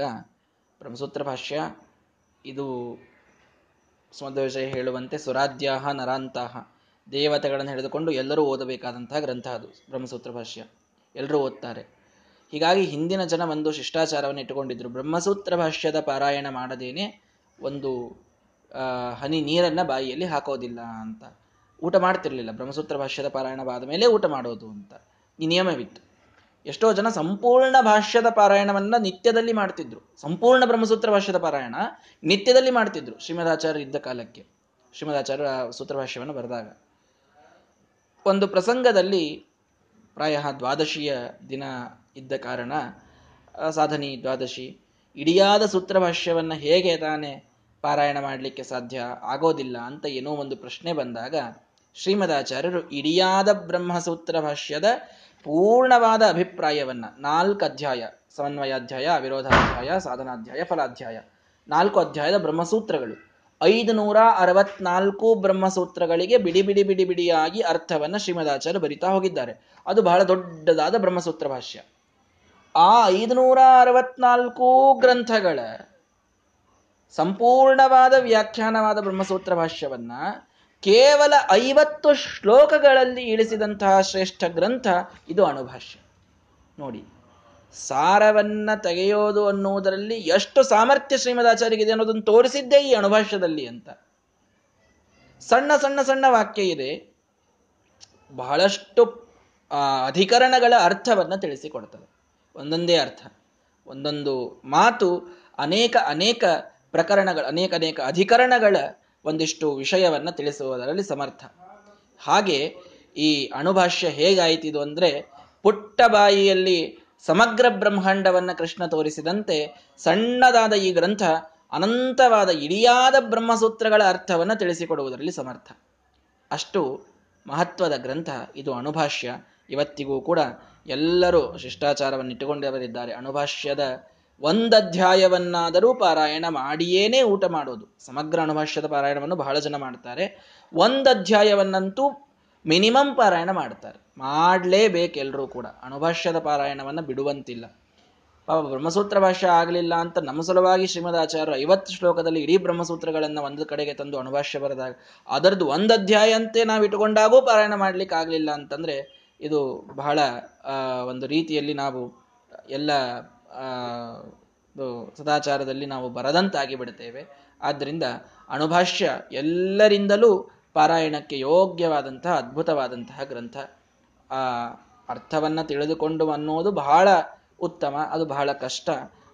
ಬ್ರಹ್ಮಸೂತ್ರ ಭಾಷ್ಯ ಇದು ವಿಷಯ ಹೇಳುವಂತೆ ಸುರಾಧ್ಯಾಹ ನರಾಂತಹ, ದೇವತೆಗಳನ್ನು ಹಿಡಿದುಕೊಂಡು ಎಲ್ಲರೂ ಓದಬೇಕಾದಂತಹ ಗ್ರಂಥ ಅದು ಬ್ರಹ್ಮಸೂತ್ರ ಭಾಷ್ಯ. ಎಲ್ಲರೂ ಓದ್ತಾರೆ. ಹೀಗಾಗಿ ಹಿಂದಿನ ಜನ ಒಂದು ಶಿಷ್ಟಾಚಾರವನ್ನು ಇಟ್ಟುಕೊಂಡಿದ್ರು. ಬ್ರಹ್ಮಸೂತ್ರ ಭಾಷ್ಯದ ಪಾರಾಯಣ ಮಾಡದೇನೆ ಒಂದು ಹನಿ ನೀರನ್ನ ಬಾಯಿಯಲ್ಲಿ ಹಾಕೋದಿಲ್ಲ ಅಂತ. ಊಟ ಮಾಡ್ತಿರ್ಲಿಲ್ಲ. ಬ್ರಹ್ಮಸೂತ್ರ ಭಾಷ್ಯದ ಪಾರಾಯಣವಾದ ಮೇಲೆ ಊಟ ಮಾಡೋದು ಅಂತ. ಈ ನಿಯಮವಿತ್ತು. ಎಷ್ಟೋ ಜನ ಸಂಪೂರ್ಣ ಭಾಷ್ಯದ ಪಾರಾಯಣವನ್ನ ನಿತ್ಯದಲ್ಲಿ ಮಾಡ್ತಿದ್ರು. ಸಂಪೂರ್ಣ ಬ್ರಹ್ಮಸೂತ್ರ ಭಾಷ್ಯದ ಪಾರಾಯಣ ನಿತ್ಯದಲ್ಲಿ ಮಾಡ್ತಿದ್ರು ಶ್ರೀಮದಾಚಾರ್ಯ ಇದ್ದ ಕಾಲಕ್ಕೆ. ಶ್ರೀಮದಾಚಾರ್ಯ ಸೂತ್ರ ಭಾಷ್ಯವನ್ನು ಬರೆದಾಗ. ಒಂದು ಪ್ರಸಂಗದಲ್ಲಿ ಪ್ರಾಯ ದ್ವಾದಶಿಯ ದಿನ ಇದ್ದ ಕಾರಣ ಸಾಧನಿ ದ್ವಾದಶಿ ಇಡಿಯಾದ ಸೂತ್ರ ಭಾಷ್ಯವನ್ನು ಹೇಗೆ ತಾನೇ ಪಾರಾಯಣ ಮಾಡಲಿಕ್ಕೆ ಸಾಧ್ಯ ಆಗೋದಿಲ್ಲ ಅಂತ ಏನೋ ಒಂದು ಪ್ರಶ್ನೆ ಬಂದಾಗ, ಶ್ರೀಮದಾಚಾರ್ಯರು ಇಡಿಯಾದ ಬ್ರಹ್ಮಸೂತ್ರ ಭಾಷ್ಯದ ಪೂರ್ಣವಾದ ಅಭಿಪ್ರಾಯವನ್ನ, ನಾಲ್ಕು ಅಧ್ಯಾಯ, ಸಮನ್ವಯಾಧ್ಯಾಯ, ವಿರೋಧಾಧ್ಯಾಯ, ಸಾಧನಾಧ್ಯಾಯ, ಫಲಾಧ್ಯಾಯ, ನಾಲ್ಕು ಅಧ್ಯಾಯದ ಬ್ರಹ್ಮಸೂತ್ರಗಳು ಐದು ನೂರ ಅರವತ್ನಾಲ್ಕು ಬ್ರಹ್ಮಸೂತ್ರಗಳಿಗೆ ಬಿಡಿ ಬಿಡಿ ಬಿಡಿ ಬಿಡಿಯಾಗಿ ಅರ್ಥವನ್ನು ಶ್ರೀಮದಾಚಾರ್ಯ ಬರಿತಾ ಹೋಗಿದ್ದಾರೆ. ಅದು ಬಹಳ ದೊಡ್ಡದಾದ ಬ್ರಹ್ಮಸೂತ್ರ ಭಾಷ್ಯ ಆ ಐದುನೂರ ಅರವತ್ನಾಲ್ಕು ಗ್ರಂಥಗಳ ಸಂಪೂರ್ಣವಾದ ವ್ಯಾಖ್ಯಾನವಾದ ಬ್ರಹ್ಮಸೂತ್ರ ಭಾಷ್ಯವನ್ನ ಕೇವಲ ಐವತ್ತು ಶ್ಲೋಕಗಳಲ್ಲಿ ಇಳಿಸಿದಂತಹ ಶ್ರೇಷ್ಠ ಗ್ರಂಥ ಇದು ಅಣುಭಾಷ್ಯ. ನೋಡಿ, ಸಾರವನ್ನ ತೆಗೆಯೋದು ಅನ್ನುವುದರಲ್ಲಿ ಎಷ್ಟು ಸಾಮರ್ಥ್ಯ ಶ್ರೀಮದಾಚಾರ್ಯಗಿದೆ ಅನ್ನೋದನ್ನು ತೋರಿಸಿದ್ದೇ ಈ ಅಣುಭಾಷ್ಯದಲ್ಲಿ ಅಂತ. ಸಣ್ಣ ಸಣ್ಣ ಸಣ್ಣ ವಾಕ್ಯ ಇದೆ. ಬಹಳಷ್ಟು ಅಧಿಕರಣಗಳ ಅರ್ಥವನ್ನ ತಿಳಿಸಿಕೊಡ್ತದೆ. ಒಂದೊಂದೇ ಅರ್ಥ. ಒಂದೊಂದು ಮಾತು ಅನೇಕ ಅನೇಕ ಪ್ರಕರಣಗಳ, ಅನೇಕ ಅನೇಕ ಅಧಿಕರಣಗಳ ಒಂದಿಷ್ಟು ವಿಷಯವನ್ನ ತಿಳಿಸುವುದರಲ್ಲಿ ಸಮರ್ಥ. ಹಾಗೆ ಈ ಅಣುಭಾಷ್ಯ ಹೇಗಾಯಿತಿದು ಅಂದ್ರೆ ಪುಟ್ಟ ಬಾಯಿಯಲ್ಲಿ ಸಮಗ್ರ ಬ್ರಹ್ಮಾಂಡವನ್ನ ಕೃಷ್ಣ ತೋರಿಸಿದಂತೆ ಸಣ್ಣದಾದ ಈ ಗ್ರಂಥ ಅನಂತವಾದ ಇಡಿಯಾದ ಬ್ರಹ್ಮಸೂತ್ರಗಳ ಅರ್ಥವನ್ನು ತಿಳಿಸಿಕೊಡುವುದರಲ್ಲಿ ಸಮರ್ಥ. ಅಷ್ಟು ಮಹತ್ವದ ಗ್ರಂಥ ಇದು ಅಣುಭಾಷ್ಯ. ಇವತ್ತಿಗೂ ಕೂಡ ಎಲ್ಲರೂ ಶಿಷ್ಟಾಚಾರವನ್ನು ಇಟ್ಟುಕೊಂಡವರಿದ್ದಾರೆ ಅಣುಭಾಷ್ಯದ ಒಂದಧ್ಯಾಯವನ್ನಾದರೂ ಪಾರಾಯಣ ಮಾಡಿಯೇನೇ ಊಟ ಮಾಡೋದು. ಸಮಗ್ರ ಅಣುಭಾಷ್ಯದ ಪಾರಾಯಣವನ್ನು ಬಹಳ ಜನ ಮಾಡ್ತಾರೆ. ಒಂದಧ್ಯಾಯವನ್ನಂತೂ ಮಿನಿಮಮ್ ಪಾರಾಯಣ ಮಾಡ್ತಾರೆ. ಮಾಡಲೇಬೇಕು ಎಲ್ಲರೂ ಕೂಡ. ಅಣುಭಾಷ್ಯದ ಪಾರಾಯಣವನ್ನು ಬಿಡುವಂತಿಲ್ಲ. ಪಾಪ ಬ್ರಹ್ಮಸೂತ್ರ ಭಾಷ್ಯ ಆಗಲಿಲ್ಲ ಅಂತ ನಮ್ಮ ಸಲುವಾಗಿ ಶ್ರೀಮದ್ ಆಚಾರ್ಯರು ಐವತ್ತು ಶ್ಲೋಕದಲ್ಲಿ ಇಡೀ ಬ್ರಹ್ಮಸೂತ್ರಗಳನ್ನು ಒಂದು ಕಡೆಗೆ ತಂದು ಅಣುಭಾಷ್ಯ ಬರೆದಾಗ ಅದರದ್ದು ಒಂದು ಅಧ್ಯಾಯ ಅಂತೆ ನಾವು ಇಟ್ಟುಕೊಂಡಾಗೂ ಪಾರಾಯಣ ಮಾಡ್ಲಿಕ್ಕೆ ಆಗಲಿಲ್ಲ ಅಂತಂದ್ರೆ ಇದು ಬಹಳ ಒಂದು ರೀತಿಯಲ್ಲಿ ನಾವು ಎಲ್ಲ ಸದಾಚಾರದಲ್ಲಿ ನಾವು ಬರದಂತಾಗಿ ಬಿಡುತ್ತೇವೆ. ಆದ್ದರಿಂದ ಅಣುಭಾಷ್ಯ ಎಲ್ಲರಿಂದಲೂ ಪಾರಾಯಣಕ್ಕೆ ಯೋಗ್ಯವಾದಂತಹ, ಅದ್ಭುತವಾದಂತಹ ಗ್ರಂಥ. ಆ, ಅರ್ಥವನ್ನು ತಿಳಿದುಕೊಂಡು ಅನ್ನೋದು ಬಹಳ ಉತ್ತಮ, ಅದು ಬಹಳ ಕಷ್ಟ.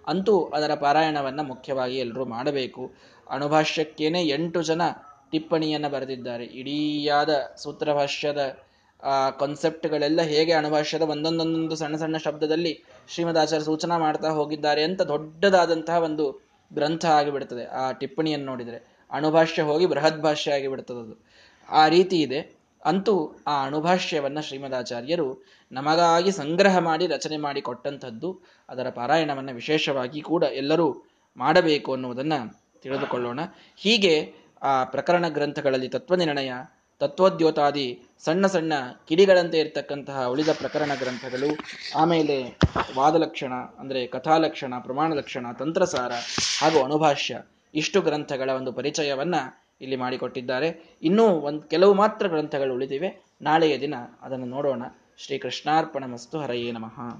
ಅಂತೂ ಅದರ ಪಾರಾಯಣವನ್ನು ಮುಖ್ಯವಾಗಿ ಎಲ್ಲರೂ ಮಾಡಬೇಕು. ಅಣುಭಾಷ್ಯಕ್ಕೇನೆ ಎಂಟು ಜನ ಟಿಪ್ಪಣಿಯನ್ನು ಬರೆದಿದ್ದಾರೆ. ಇಡೀಯಾದ ಸೂತ್ರಭಾಷ್ಯದ ಆ ಕಾನ್ಸೆಪ್ಟ್ಗಳೆಲ್ಲ ಹೇಗೆ ಅಣುಭಾಷ್ಯದ ಒಂದೊಂದೊಂದೊಂದು ಸಣ್ಣ ಸಣ್ಣ ಶಬ್ದದಲ್ಲಿ ಶ್ರೀಮದಾಚಾರ್ಯ ಸೂಚನಾ ಮಾಡ್ತಾ ಹೋಗಿದ್ದಾರೆ ಅಂತ ದೊಡ್ಡದಾದಂತಹ ಒಂದು ಗ್ರಂಥ ಆಗಿಬಿಡ್ತದೆ. ಆ ಟಿಪ್ಪಣಿಯನ್ನು ನೋಡಿದರೆ ಅಣುಭಾಷ್ಯ ಹೋಗಿ ಬೃಹತ್ ಭಾಷ್ಯ ಆಗಿಬಿಡ್ತದದು ಆ ರೀತಿ ಇದೆ. ಅಂತೂ ಆ ಅಣುಭಾಷ್ಯವನ್ನು ಶ್ರೀಮದಾಚಾರ್ಯರು ನಮಗಾಗಿ ಸಂಗ್ರಹ ಮಾಡಿ ರಚನೆ ಮಾಡಿ ಕೊಟ್ಟಂಥದ್ದು ಅದರ ಪಾರಾಯಣವನ್ನು ವಿಶೇಷವಾಗಿ ಕೂಡ ಎಲ್ಲರೂ ಮಾಡಬೇಕು ಅನ್ನುವುದನ್ನು ತಿಳಿದುಕೊಳ್ಳೋಣ. ಹೀಗೆ ಆ ಪ್ರಕರಣ ಗ್ರಂಥಗಳಲ್ಲಿ ತತ್ವನಿರ್ಣಯ ತತ್ವದ್ಯೋತಾದಿ ಸಣ್ಣ ಸಣ್ಣ ಕಿಡಿಗಳಂತೆ ಇರತಕ್ಕಂತಹ ಉಳಿದ ಪ್ರಕರಣ ಗ್ರಂಥಗಳು, ಆಮೇಲೆ ವಾದಲಕ್ಷಣ, ಅಂದರೆ ಕಥಾಲಕ್ಷಣ ಪ್ರಮಾಣ ಲಕ್ಷಣ ತಂತ್ರಸಾರ ಹಾಗೂ ಅನುಭಾಷ್ಯ, ಇಷ್ಟು ಗ್ರಂಥಗಳ ಒಂದು ಪರಿಚಯವನ್ನ ಇಲ್ಲಿ ಮಾಡಿಕೊಟ್ಟಿದ್ದಾರೆ. ಇನ್ನೂ ಒಂದು ಕೆಲವು ಮಾತ್ರ ಗ್ರಂಥಗಳು ಉಳಿದಿವೆ. ನಾಳೆಯ ದಿನ ಅದನ್ನು ನೋಡೋಣ. ಶ್ರೀ ಕೃಷ್ಣಾರ್ಪಣ ಮಸ್ತು ಹರಯೇ ನಮಃ.